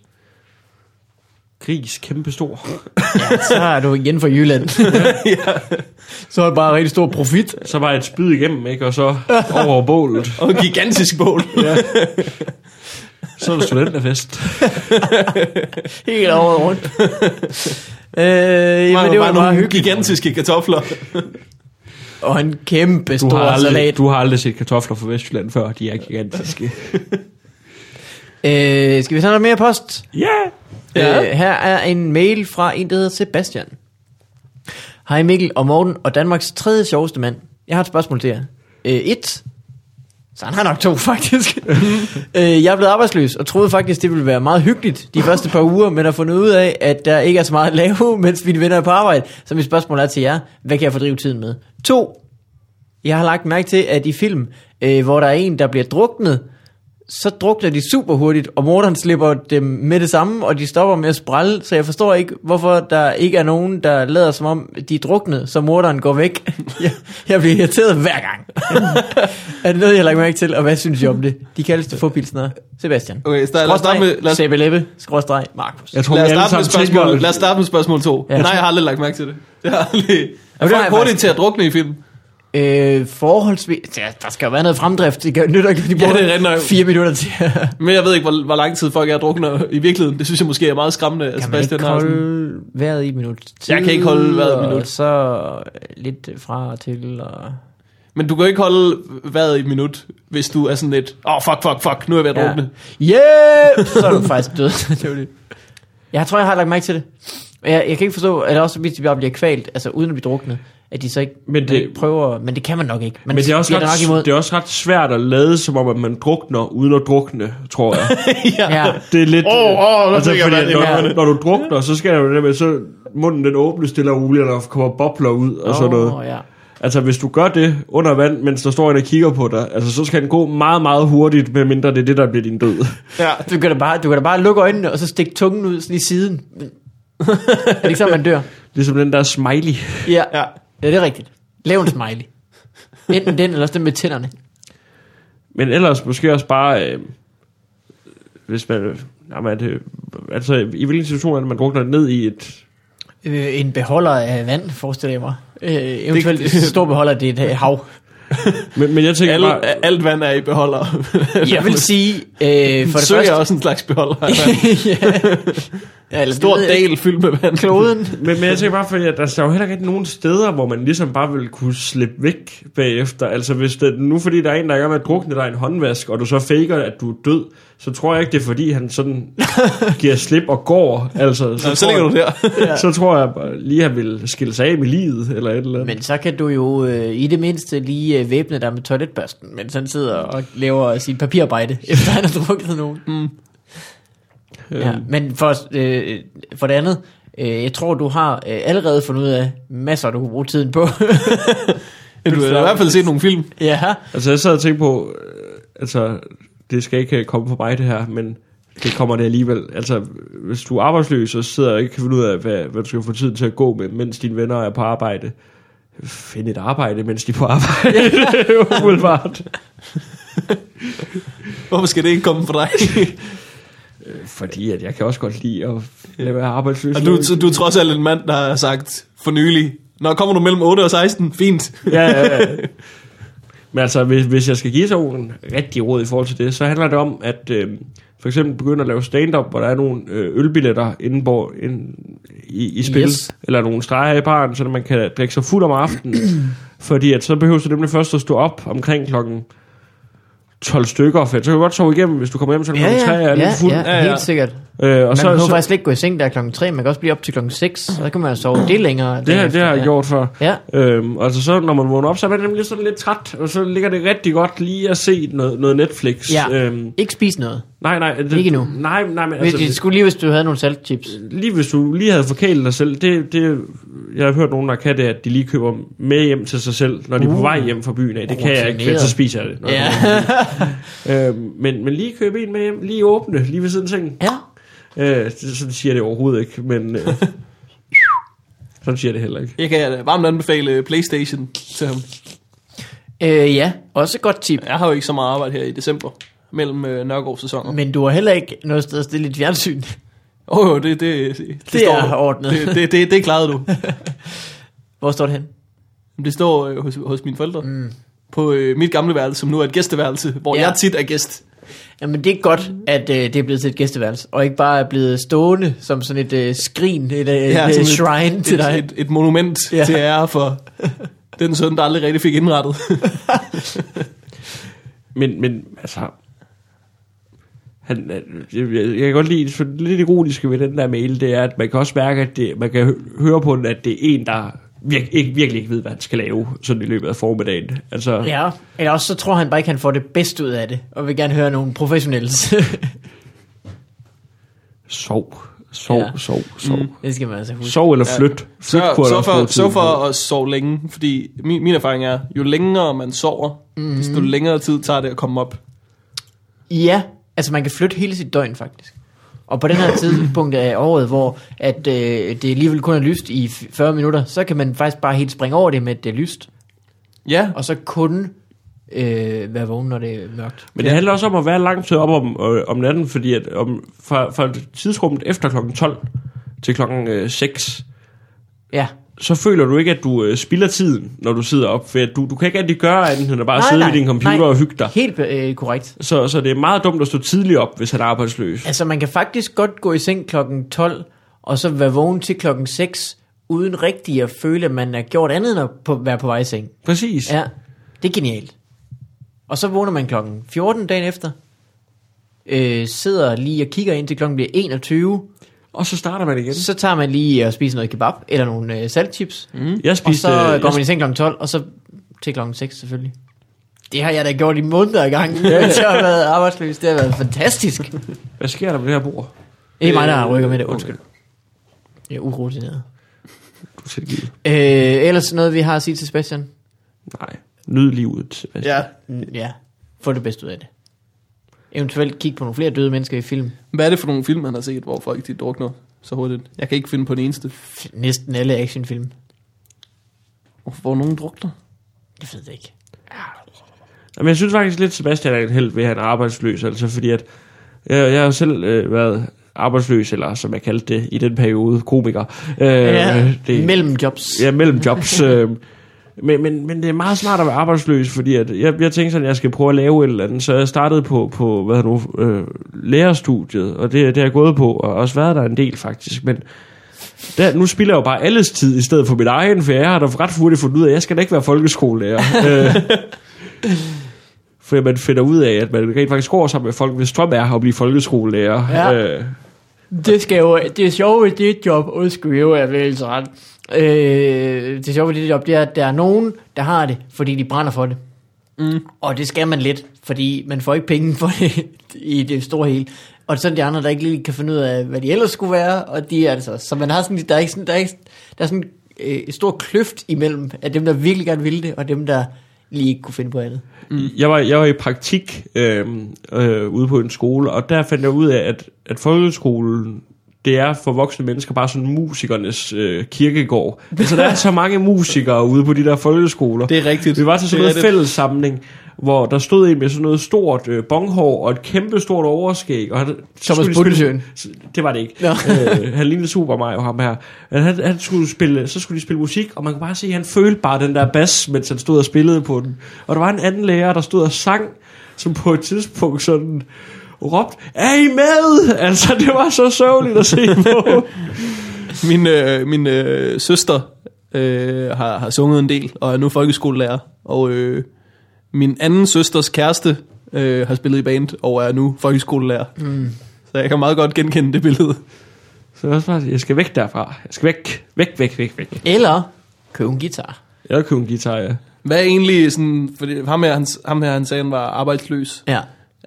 gris kæmpestor. Ja, så er du igen fra Jylland. Så er det bare rigtig stor profit. Så bare et spyd igennem, ikke? Og så over bålet. Og gigantisk bål. Så er der studenterfest. Helt over rundt. øh, jamen, Bare, det var bare nogle hyggeligt. gigantiske kartofler. Og en kæmpe Du stor har, aldrig, salat. du har aldrig set kartofler fra Vestjylland før, de er gigantiske. Øh, skal vi tage noget mere post? Ja! Ja. Øh, her er en mail fra en, der hedder Sebastian. Hej Mikkel og Morten og Danmarks tredje sjoveste mand. Jeg har et spørgsmål til jer. Øh, et. Så han har nok to, faktisk. øh, jeg er blevet arbejdsløs, og troede faktisk, det ville være meget hyggeligt de første par uger, men har fundet ud af, at der ikke er så meget at lave, mens mine venner er på arbejde. Så mit spørgsmål er til jer, hvad kan jeg fordrive tiden med? To. Jeg har lagt mærke til, at i film, øh, hvor der er en, der bliver druknet, så drukner de super hurtigt, og morderen slipper dem med det samme, og de stopper med at sprælle, så jeg forstår ikke, hvorfor der ikke er nogen, der lader som om, de er druknet, så morderen går væk. jeg, jeg bliver irriteret hver gang. er det noget, jeg har lagt mærke til, og hvad synes I om det? De kaldes det forpilsner. Sebastian. Okay, så lad os starte med... Lad os, Seppe Leppe, skråstreg, Markus. Jeg tror, lad os starte med spørgsmål, lad os starte med spørgsmål to. Ja. Nej, jeg har aldrig lagt mærke til det. Jeg har aldrig... Er folk jeg hurtigt faktisk. til at drukne i film? Øh, forholdsvis... Ja, der skal jo være noget fremdrift. Det gør- nytter ikke, at de Ja, bruger det er fire minutter til. Men jeg ved ikke, hvor, hvor lang tid folk er drukner i virkeligheden. Det synes jeg måske er meget skræmmende. Kan man ikke Sebastian sådan- holde vejret i et minut? Jeg kan ikke holde vejret i minut. Så lidt fra og til. Og... Men du kan ikke holde vejret i et minut, hvis du er sådan lidt, åh, oh, fuck, fuck, fuck, nu er jeg ved at drukne. Yeah! Så er du faktisk død. Jeg tror, jeg har lagt mærke til det. Men Jeg, jeg kan ikke forstå, at også hvis de bare bliver kvalt, altså uden at blive druknet, at de så ikke Men det- prøver, men det kan man nok ikke. Man Men det er, også da nok ret, imod. det er også ret svært at lade, som om at man drukner uden at drukne, tror jeg. ja. Det er lidt... Åh, åh, nu altså, jeg fordi, i når, munden. når, du drukner, så skal jo det med, så munden den åbnes stille og roligt, og der kommer bobler ud og sådan noget. Åh, ja. Altså, hvis du gør det under vand, mens der står en og kigger på dig, altså, så skal den gå meget, meget hurtigt, medmindre det er det, der bliver din død. Ja. Du kan, da bare, du kan da bare lukke øjnene, og så stikke tungen ud sådan i siden. Er det ikke sådan, man dør? Ligesom den der smiley. Ja. ja. ja, det er rigtigt. Lav en smiley. Enten den, eller også den med tænderne. Men ellers måske også bare, øh, hvis man, jamen, er det, altså, i hvilken situation er det, man drukner ned i et, Øh, en beholder af vand, forestiller jeg mig. Øh, eventuelt det, en stor beholder, det er et øh, hav. men, men jeg tænker Alle, bare, alt vand er i beholder. Jeg vil sige, øh, for det Sø er første... også en slags beholder. ja. eller Stor dal fyldt med vand. Kloden. Men, men jeg tænker bare, fordi at der er jo heller ikke nogen steder, hvor man ligesom bare vil kunne slippe væk bagefter. Altså hvis det, nu fordi der er en, der er i gang med at drukne dig i en håndvask, og du så faker, at du er død, så tror jeg ikke, det er fordi, han sådan giver slip og går. Altså, så, Så, så tror ligger du jeg, der. så tror jeg bare lige, han vil skille sig af med livet, eller et eller andet. Men så kan du jo øh, i det mindste lige øh, væbne dig med toiletbørsten, mens han sidder og laver sit papirarbejde, efter han har drukket nogen. Mm. Ja, men for, øh, for det andet, øh, jeg tror, du har øh, allerede fundet ud af masser, du kunne bruge tiden på. Du har i hvert fald set nogle film. ja. Altså, jeg sad og tænkte på, øh, altså, det skal ikke komme for mig det her, men det kommer det alligevel. Altså, hvis du er arbejdsløs og sidder og ikke kan finde ud af, hvad, hvad du skal få tiden til at gå med, mens dine venner er på arbejde, find et arbejde, mens de er på arbejde. Umiddelbart. Hvorfor skal det ikke komme fra dig? Fordi at jeg kan også godt lide at være arbejdsløs. Og du, du er trods alt en mand, der har sagt for nylig, Når kommer du mellem 8 og 16? Fint. ja, ja, ja. Men altså, hvis, hvis jeg skal give sig en rigtig råd i forhold til det, så handler det om, at øh, for eksempel begynde at lave stand-up, hvor der er nogle øh, ølbilletter inde, på, inde i, i spil, yes. eller nogle streger i baren, så man kan drikke sig fuld om aftenen. fordi at så behøver du nemlig først at stå op omkring klokken 12 stykker, for så kan du godt sove igennem, hvis du kommer hjem til Ja, klokken 3 og er ja, fuld. ja, Ja, helt sikkert. Øh, og Man så, behøver så, faktisk slet ikke gå i seng der klokken 3, man kan også blive op til klokken 6, så kan man jo sove det længere. det, har, det har jeg ja. gjort før. Ja, Øhm, altså så, når man vågner op, så er man nemlig sådan lidt træt, og så ligger det rigtig godt lige at se noget, noget Netflix. Ja. Øhm, ikke spise noget. Nej, nej. Det, Ikke endnu. Nej, nej, men Altså, det skulle lige, hvis du havde nogle saltchips. lige hvis du lige havde forkælet dig selv, det, det, jeg har hørt nogen, der kan det, at de lige køber med hjem til sig selv, når de er på Uh. vej hjem fra byen af. Det kan jeg ikke, for så spiser jeg det. Ja. øhm, men, men lige købe en med hjem, lige åbne, lige ved siden af sengen. ja. Øh, det- sådan siger det overhovedet ikke, men... Øh, sådan siger det heller ikke. Jeg kan øh, varmt anbefale Playstation til ham. Øh, ja, også et godt tip. Jeg har jo ikke så meget arbejde her i december, mellem øh, Nørgaard-sæsoner. Men du har heller ikke noget sted at stille dit fjernsyn. Åh, oh, det, det, det, Det er ordnet. Det, det, det, det klarede du. Hvor står det hen? Det står øh, hos, hos mine forældre. Mm. På øh, mit gamle værelse, som nu er et gæsteværelse, hvor Ja. jeg tit er gæst. Jamen det er godt, at øh, det er blevet til et gæsteværelse, og ikke bare er blevet stående som sådan et øh, skrin, et, øh, Ja, et, et shrine et, til dig. Et, et, et monument ja. til ære for den søn, der aldrig rigtig fik indrettet. Men, men altså... Han, jeg, jeg, kan godt lide, det lidt ironiske ved den der mail, det er, at man kan også mærke, at det, man kan hø- høre på den, at det er en, der virk, ikke, virkelig ikke ved, hvad han skal lave sådan i løbet af formiddagen. Altså, ja. Ja, eller også så tror han bare ikke, han får det bedste ud af det, og vil gerne høre nogle professionelle. sov, sov, Ja. ja. sov, sov. Mm. det skal man altså huske. Sov eller flyt. Flyt Så, så, for, så for at sove længe, fordi min, min erfaring er, jo længere man sover, mm. desto længere tid tager det at komme op. Ja, altså man kan flytte hele sit døgn faktisk. Og på den her tidspunkt af året, hvor at, øh, det alligevel kun er lyst i f- 40 minutter, så kan man faktisk bare helt springe over det med, at det er lyst. Ja, Og så kun øh, være vågen, når det er mørkt. Men det handler også om at være lang tid op om, øh, om natten, fordi at om, fra, fra tidsrummet efter klokken 12 til klokken øh, 6, Ja. Så føler du ikke, at du øh, spilder tiden, når du sidder op. For du, du kan ikke rigtig gøre andet, end at bare Nej, sidde nej, ved din computer nej. og hygge dig. Helt øh, korrekt. Så, så det er meget dumt at stå tidligt op, hvis han er arbejdsløs. Altså man kan faktisk godt gå i seng klokken 12, og så være vågen til klokken 6, uden rigtig at føle, at man er gjort andet end at på, være på vej i seng. Præcis. Ja, det er genialt. Og så vågner man klokken 14 dagen efter, øh, sidder lige og kigger ind til klokken bliver 21, Og så starter man igen. så tager man lige og spiser noget kebab, eller nogle øh, saltchips, mm. Jeg og spiste, så øh, går jeg, man i seng klokken 12, og så til klokken 6 selvfølgelig. Det har jeg da gjort i måneder i gang, mens jeg har været arbejdsløs. Det har været fantastisk. hvad sker der med det her bord? Det er mig, der rykker med det. Undskyld. Jeg er urutineret. Du er tilgivet. Øh, ellers noget, vi har at sige til Sebastian? Nej. Nyd livet, Sebastian. ja. Ja, få det bedste ud af det. Eventuelt kigge på nogle flere døde mennesker i film. Hvad er det for nogle film, man har set, hvor folk de drukner så hurtigt? Jeg kan ikke finde på den eneste. Næsten alle actionfilm. Hvor, hvor nogen drukner? Jeg ved det ikke. Men jeg synes faktisk lidt, Sebastian er en held ved, at han er arbejdsløs. Altså fordi at, jeg, jeg har jo selv øh, været arbejdsløs, eller som jeg kaldte det i den periode, komiker. Øh, Ja, det, mellem jobs. Ja, mellem jobs. øh, men, men, men det er meget smart at være arbejdsløs, fordi at jeg, jeg tænkte sådan, at jeg skal prøve at lave et eller andet. Så jeg startede på, på hvad nu, øh, lærerstudiet, og det, det har jeg gået på, og også været der en del faktisk. Men der, nu spilder jeg jo bare alles tid i stedet for mit egen, for jeg har da ret hurtigt fundet ud af, at jeg skal da ikke være folkeskolelærer. øh, for man finder ud af, at man rent faktisk går sammen med folk, hvis drøm er at blive folkeskolelærer. Ja. Øh, Det skal jo, det er sjovt ved det job, undskyld, jeg vil så ret. Øh, det sjove ved det job, det er, at der er nogen, der har det, fordi de brænder for det. Mm. Og det skal man lidt, fordi man får ikke penge for det i det store hele. Og så er de andre, der ikke lige kan finde ud af, hvad de ellers skulle være, og de er altså, så man har sådan, der er ikke sådan, der er, ikke, der er sådan øh, en stor kløft imellem af dem, der virkelig gerne ville det, og dem, der lige ikke kunne finde på andet. Jeg var, jeg var i praktik øh, øh, ude på en skole, og der fandt jeg ud af, at, at folkeskolen, det er for voksne mennesker bare sådan musikernes øh, kirkegård. Altså, der er så mange musikere ude på de der folkeskoler. Det er rigtigt. Vi var til sådan noget fællessamling, hvor der stod en med sådan noget stort øh, bonghår og et kæmpe stort overskæg. Og han, så Thomas Budensjøen. Det var det ikke. Nå. øh, han lignede Super Mario, ham her. Men han, han skulle spille, så skulle de spille musik, og man kunne bare se, at han følte bare den der bas, mens han stod og spillede på den. Og der var en anden lærer, der stod og sang, som på et tidspunkt sådan råbte, er I med? Altså, det var så sørgeligt at se på. Min, øh, min øh, søster øh, har, har sunget en del, og er nu folkeskolelærer. Og øh, min anden søsters kæreste øh, har spillet i band, og er nu folkeskolelærer. Mm. Så jeg kan meget godt genkende det billede. så jeg, også bare, jeg skal væk derfra. Jeg skal væk, væk, væk, væk, væk. Eller købe en guitar. Jeg køber en guitar, ja. Hvad er egentlig sådan, fordi ham her, han, ham her, han sagde, han var arbejdsløs. Ja.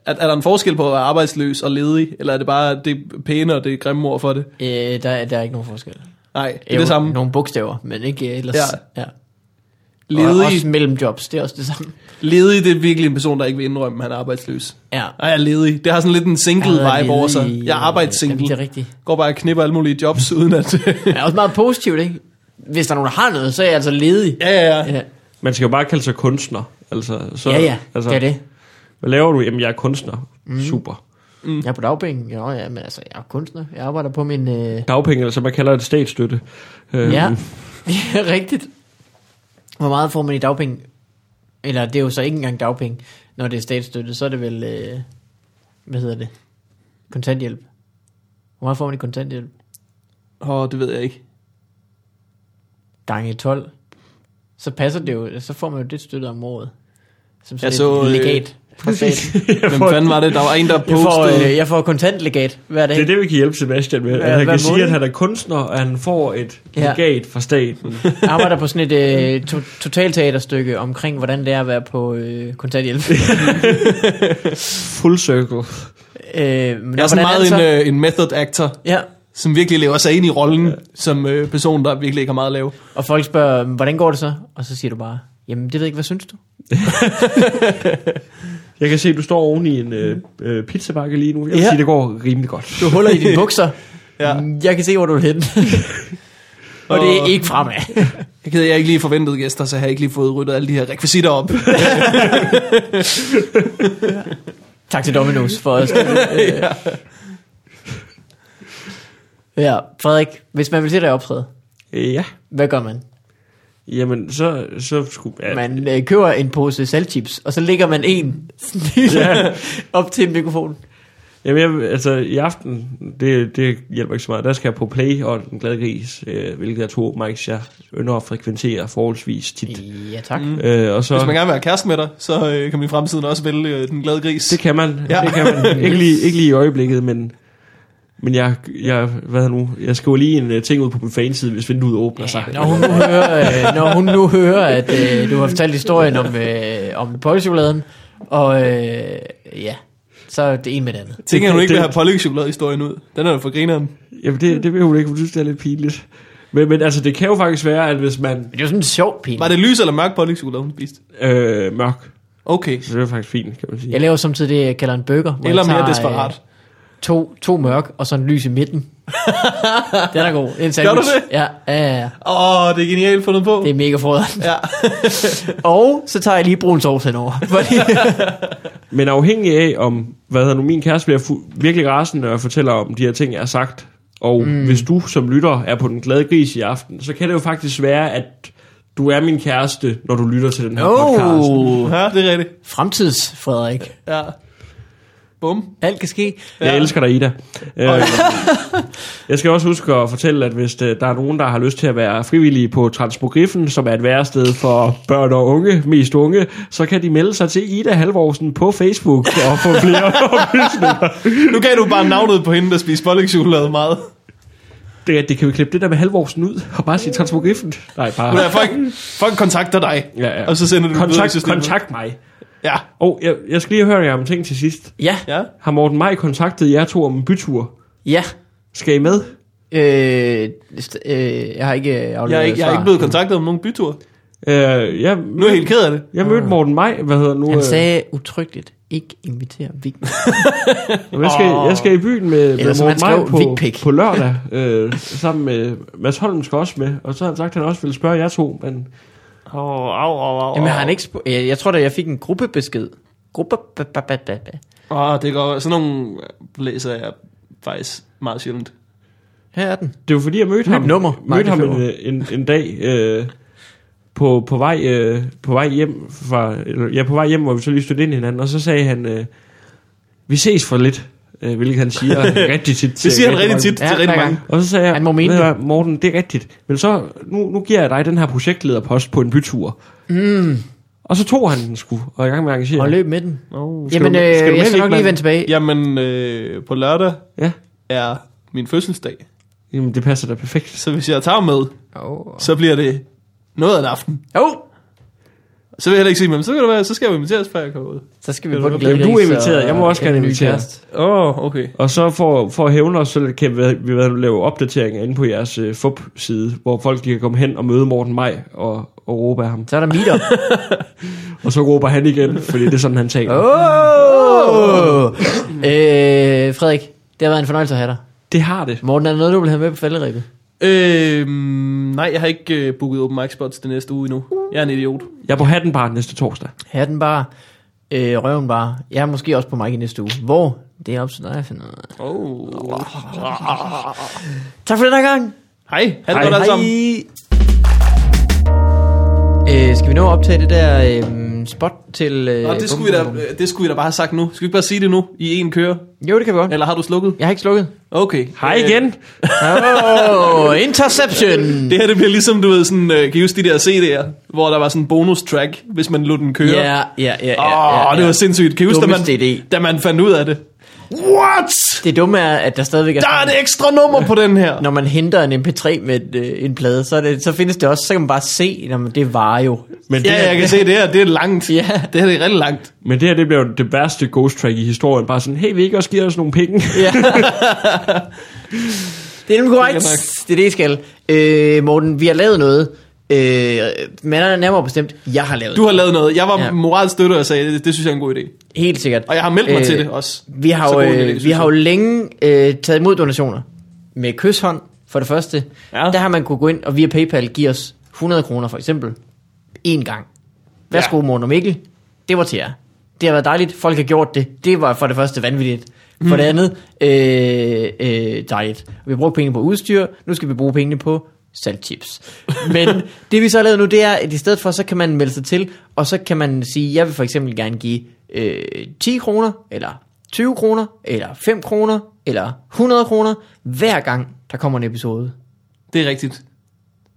Er, er der en forskel på at være arbejdsløs og ledig, eller er det bare det pæne og det grimme ord for det? Øh, der, er- der er ikke nogen forskel. Nej, det er Jo, det samme. Nogle bogstaver, men ikke øh, ellers. Ja. ja. Og Ledig, også mellem jobs, det er også det samme. ledig, det er virkelig en person, der ikke vil indrømme, at han er arbejdsløs. Ja. Nej, jeg er ledig. Det har sådan lidt en single vibe over sig. Jeg er arbejdssingle. Jamen, det er rigtigt. Går bare og knipper alle mulige jobs, uden at... Det er også meget positivt, ikke? Hvis der er nogen, der har noget, så er jeg altså ledig. ja, ja, ja. Ja, Man skal jo bare kalde sig kunstner. Altså, så, ja, ja altså, det er det. Hvad laver du? Jamen, jeg er kunstner. Mm. Super. Jeg er på dagpenge. Jo, ja, men altså, jeg er kunstner. Jeg arbejder på min... Øh... Dagpenge, eller som man kalder det, statsstøtte. Øh, Ja, rigtigt. Hvor meget får man i dagpenge? Eller det er jo så ikke engang dagpenge, når det er statsstøtte. Så er det vel... Øh... Hvad hedder det? Kontanthjælp. Hvor meget får man i kontanthjælp? Åh, oh, det ved jeg ikke. Gange 12. Så passer det jo... Så får man jo det støtte om året. Som Jeg sådan så, et øh, staten. Hvem fanden var det? Der var en, der Jeg får, postede... øh, jeg får kontantlegat hver dag. Det er det, vi kan hjælpe Sebastian med. At han hver kan sige, måned? at han er kunstner, og han får et Ja. legat fra staten. Jeg arbejder på sådan et øh, to- totalteaterstykke omkring, hvordan det er at være på øh, kontanthjælp. Full circle. øh, men Jeg er sådan meget det en, øh, en method actor, Ja, som virkelig lever sig ind i rollen, ja. som øh, person, der virkelig ikke har meget at lave. og folk spørger, hvordan går det så? Og så siger du bare, jamen det ved jeg ikke, hvad synes du? Jeg kan se, at du står oven i en øh, øh, pizzabakke lige nu. Jeg vil Ja. sige, det går rimelig godt. Du huller i dine bukser. Ja. Jeg kan se, hvor du er henne. og det er ikke fremad. Jeg kan jeg har ikke lige forventet gæster, så jeg har ikke lige fået ryddet alle de her rekvisitter op. tak til Dominos for at stille. ja. ja, Frederik, hvis man vil se dig optræde, Øh, ja. hvad gør man? Jamen, så, så skulle... Ja, Man øh, køber en pose saltchips, og så lægger man en Ja. op til mikrofonen. Jamen, jeg, altså, i aften, det, det hjælper ikke så meget. Der skal jeg på Play og Den Glade Gris, øh, hvilket er to mics, jeg ynder at frekventere forholdsvis tit. Ja, tak. Mm. Øh, og så, Hvis man gerne vil have kæreste med dig, så øh, kan man i fremtiden også vælge øh, den glade gris. det kan man. Ja. Ja. Det kan man. ikke, lige, ikke lige i øjeblikket, men, men jeg, jeg, hvad nu, jeg skriver lige en uh, ting ud på min fanside, hvis vinduet åbner sig. Når hun nu hører, øh, når hun nu hører at øh, du har fortalt historien om, øh, om pålægchokoladen, og øh, ja, så er det en med det andet. Tænker du ikke vil det- have pålægchokolade-historien ud? Den er jo for grineren. Jamen, det, det vil hun ikke, hun synes, det er lidt pinligt. Men, men altså, det kan jo faktisk være, at hvis man Men det er jo sådan en sjov pin. Var det lys eller mørk pålægchokolade, hun spiste? øh, mørk, Okay. så det er faktisk fint, kan man sige. Jeg laver samtidig det, jeg kalder en burger. Eller mere tager, desperat. Øh, to, to mørk, og så en lys i midten. den er god. Det er en Gør du det? Ja, ja, ja. Åh, oh, det er genialt fundet på. Det er mega frøderen. Ja. Og så tager jeg lige brun sovs henover. Fordi, Men afhængig af, om hvad hedder nu, min kæreste bliver fu- virkelig rasende, når jeg fortæller om de her ting, jeg har sagt. Og mm. hvis du som lytter er på den glade gris i aften, så kan det jo faktisk være, at du er min kæreste, når du lytter til den her podcast. oh, ja, det er rigtigt. fremtids Frederik. Ja. Bum. Alt kan ske. Jeg Ja. elsker dig, Ida. Øh, jeg skal også huske at fortælle, at hvis øh, der er nogen, der har lyst til at være frivillige på Transmogriffen, som er et værested for børn og unge, mest unge, så kan de melde sig til Ida Halvorsen på Facebook og få flere oplysninger. Nu gav du bare navnet på hende, der spiser pålægchokolade meget. Det, det kan vi klippe det der med Halvorsen ud, og bare sige Transmogriffen. Nej, bare... er folk, folk kontakter dig, Ja, ja. og så sender du Kontakt, kontakt mig. Ja. Og jeg, jeg skal lige høre jer om en ting til sidst. Ja, Ja. Har Morten Maj kontaktet jer to om en bytur? ja. Skal I med? Øh, st- øh, jeg har ikke afleveret Jeg er, ikke, jeg er svar. ikke blevet kontaktet om nogen bytur. Øh, jeg, Nu er jeg helt ked af det. jeg mødte Morten Maj, hvad hedder nu? Han øh, sagde utryggeligt, ikke invitere Vig. Jeg skal, jeg skal i byen med, med Morten Maj på, Vigpik. på lørdag, øh, sammen med Mads Holm skal også med, og så har han sagt, at han også ville spørge jer to, men Åh, oh, au, au, au. Jamen, har han ikke sp- jeg, jeg tror da, jeg fik en gruppebesked. Gruppe... Åh, oh, det går sådan nogle læser jeg faktisk meget sjældent. Her er den. det var fordi, jeg mødte Nyt ham, nummer, mødte ham en, en, en dag øh, på, på, vej, øh, på vej hjem fra, eller, ja, på vej hjem, hvor vi så lige stod ind i hinanden, og så sagde han, øh, vi ses for lidt, øh, hvilket han siger rigtig tit. Det siger han rigtig tit Ja, til rigtig hver mange. Og så sagde jeg, Han må mene "Ved du det." Morten, det er rigtigt. Men så, nu, nu giver jeg dig den her projektlederpost på en bytur. Mm. Og så tog han den sgu, og i gang med at engagere. Og løb med den. Oh, Jamen, du- øh, skal du med, jeg skal nok lige vende tilbage. Jamen, øh, på lørdag Ja, er min fødselsdag. jamen det passer da perfekt. Så hvis jeg tager med, Oh. så bliver det noget af en aften. Oh. Så vil jeg heller ikke sige, men så kan det være, så skal jeg jo inviteres, før jeg kommer ud. Så skal vi på den du glæde. er inviteret. Jeg må også gerne invitere. Åh, oh, okay. Og så for, for at hævne os, så kan vi, vi lave opdateringer inde på jeres uh, FUP-side, hvor folk de kan komme hen og møde Morten Maj og, og råbe af ham. Så er der meetup. Og så råber han igen, fordi det er sådan, han taler. oh. øh, Frederik, det har været en fornøjelse at have dig. Det har det. Morten, er der noget, du vil have med på falderæbet? Øhm, nej, jeg har ikke øh, booket open mic spots det næste uge endnu. Jeg er en idiot. Jeg er på hatten bare næste torsdag. Hatten bare. Øh, røven bare. Jeg er måske også på mig i næste uge. Hvor? Det er op til dig at finde ud af. Oh. Tak for den her gang. Hej, ha' det Hej. godt alle sammen. Øh, skal vi nå at optage det der øh, spot til... Øh, Nå, det skulle, vi da, øh, det skulle vi da bare have sagt nu. Skal vi bare sige det nu i en køre? Jo, det kan vi godt. Eller har du slukket? Jeg har ikke slukket. Okay. Hej Øh, igen. Oh, interception! Det her det bliver ligesom, du ved, sådan, uh, kan I huske de der CD'er, hvor der var sådan en bonus track, hvis man lod den køre. Ja, ja, ja. Åh, det var sindssygt. Kan I huske, da man, da man fandt ud af det? What? Det dumme er, at der stadigvæk er... Der er et ekstra nummer på den her. Når man henter en MP3 med et, øh, en plade, så, det, så findes det også, så kan man bare se, når det var jo. Men det, Ja, her, jeg kan se, det her, det er langt. Ja. Det her det er rigtig langt. men det her, det bliver jo det værste ghost track i historien. Bare sådan, hey, vil I ikke også give os nogle penge? Ja. det er nemlig korrekt. Det er Det er det, I skal. Øh, Morten, vi har lavet noget. Øh, men er nærmere bestemt, jeg har lavet Du har lavet noget. Jeg var Ja. ja. moralstøtte og sagde, det, det synes jeg er en god idé. Helt sikkert. Og jeg har meldt mig Øh, til det også. Vi har jo, idé, øh, synes vi har jo længe øh, taget imod donationer. Med kysshånd, for det første. Ja. Der har man kunne gå ind og via PayPal give os 100 kroner for eksempel. En gang. Værsgo, ja. Morten og Mikkel. Det var til jer. Det har været dejligt. Folk har gjort det. Det var for det første vanvittigt. For Mm. det andet, øh, øh, dejligt. Vi har brugt penge på udstyr. Nu skal vi bruge pengene på saltchips. Men det vi så har lavet nu, det er, at i stedet for, så kan man melde sig til, og så kan man sige, jeg vil for eksempel gerne give øh, 10 kroner, eller 20 kroner, eller 5 kroner, eller 100 kroner, hver gang der kommer en episode. Det er rigtigt. Så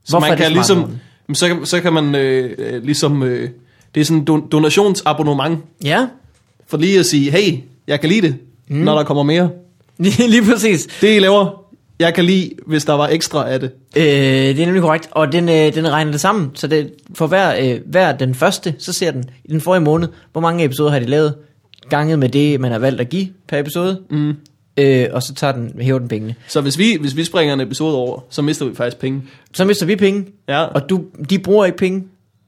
Hvorfor man kan ligesom, så, så kan man øh, øh, ligesom, øh, det er sådan en don- donationsabonnement, Ja, for lige at sige, hey, jeg kan lide det, mm. når der kommer mere. lige, lige præcis. Det I laver, jeg kan lide, hvis der var ekstra af det. Øh, det er nemlig korrekt, og den, øh, den regner det sammen, så det, for hver, øh, hver den første, så ser den i den forrige måned, hvor mange episoder har de lavet, ganget med det, man har valgt at give per episode, Mm. øh, og så tager den, hæver den pengene. Så hvis vi, hvis vi springer en episode over, så mister vi faktisk penge. Så mister vi penge, Ja. og du, de bruger ikke penge,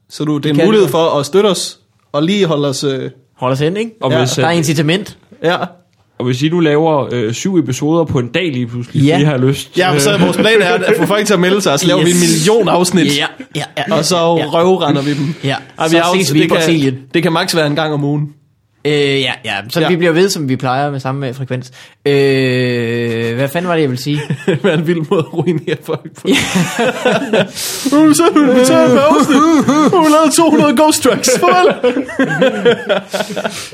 Så du, det er en mulighed for at støtte os, og lige holde os... Øh, holder sig ind, ikke? Og Ja, hvis, Der er øh, incitament. ja. Og hvis I nu laver øh, syv episoder på en dag lige pludselig, Ja. ja. I har lyst. ja, så er vores plan er at få folk til at melde sig, og så laver vi en Yes. million afsnit. Ja, ja, ja. Og så ja. røvrender vi dem. Ja, Ej, så har jo- ses vi i det, Brasilien. kan, det kan maks være en gang om ugen. Øh, ja, ja, så ja. Vi bliver ved, som vi plejer med samme øh, frekvens. Øh, hvad fanden var det, jeg ville sige? Det er en vild måde at ruinere folk på. Nu så vil vi tage en pause. Har lavet 200 ghost tracks.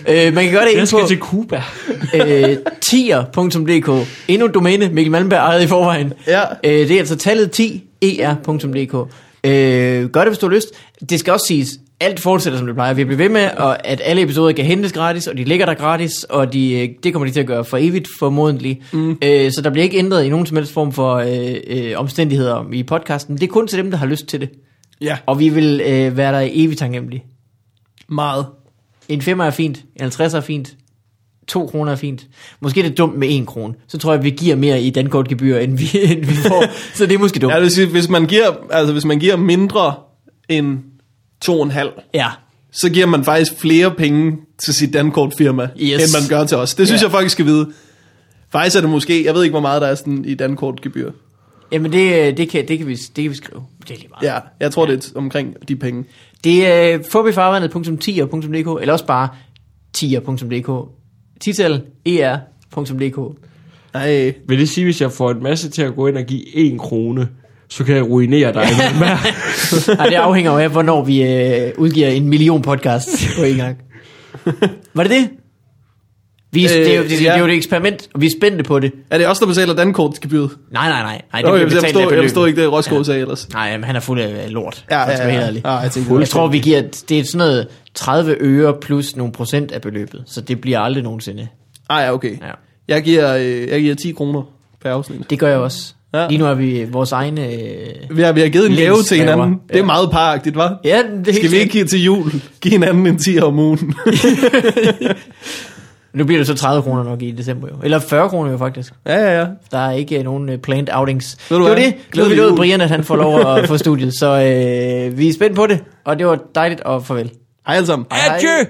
Øh, man kan gøre det Jeg inde skal på til Cuba. øh, tier.dk. Endnu domæne, Mikkel Malmberg ejede i forvejen. Ja. Øh, det er altså tallet 10er.dk. Øh, gør det, hvis du har lyst. Det skal også siges, alt fortsætter, som det plejer. Vi bliver ved med, og at alle episoder kan hentes gratis, og de ligger der gratis, og de, øh, det kommer de til at gøre for evigt, formodentlig. Mm. Øh, så der bliver ikke ændret i nogen som helst form for øh, øh, omstændigheder i podcasten. Det er kun til dem, der har lyst til det. Ja, Og vi vil øh, være der evigt taknemmelige. meget. En 5 er fint, en 50 er fint, 2 kroner er fint. Måske er det dumt med 1 krone. Så tror jeg, vi giver mere i dankortgebyr, end vi, end vi får. så det er måske dumt. Ja, det vil sige, hvis man giver, altså hvis man giver mindre end 2,5, Ja. så giver man faktisk flere penge til sit dankortfirma, Yes. end man gør til os. Det synes Ja. jeg faktisk skal vide. Faktisk er det måske, jeg ved ikke, hvor meget der er sådan i dankortgebyr. Jamen det, det, kan, det, kan vi, det kan vi skrive. Det er lige meget. Ja, jeg tror, det er omkring de penge. Det er fobifarvandet.tier.dk, eller også bare tier.dk. Titel er.dk. Nej, Vil det sige, hvis jeg får en masse til at gå ind og give en krone, så kan jeg ruinere dig? Nej, det afhænger jo af, hvornår vi øh, udgiver en million podcast på en gang. Var det det? Vi, øh, det, er jo, det, det, ja. er jo et eksperiment, og vi er spændte på det. er det også der betaler dankortgebyret? Nej, nej, nej. nej det Okay, jeg, forstod, jeg forstod ikke det, Roskål sagde ellers. Nej, men han er fuld af lort. Ja, ja, helt ja. ærlig. ja jeg tænker, Jeg tror, vi giver, det er sådan noget 30 øre plus nogle procent af beløbet, så det bliver aldrig nogensinde. Ah ja, okay. Ja. Jeg giver, øh, jeg giver 10 kroner per afsnit. Det gør jeg også. Ja. Ja. Lige nu er vi vores egne... Øh... Vi har, vi har givet en gave til hinanden. Det er Ja. meget paragtigt, hva'? Ja, det er Skal vi ikke give til jul? Give hinanden en 10 om ugen. Nu bliver det så 30 kroner nok i december jo. Eller 40 kroner jo faktisk. ja, ja, ja. Der er ikke øh, nogen øh, planned outings. Ved det du var hvad? det. Har vi jul. Brian, at han får lov at få studiet. Så øh, vi er spændt på det. Og det var dejligt, og farvel. Hej alle sammen. Hej. Adieu!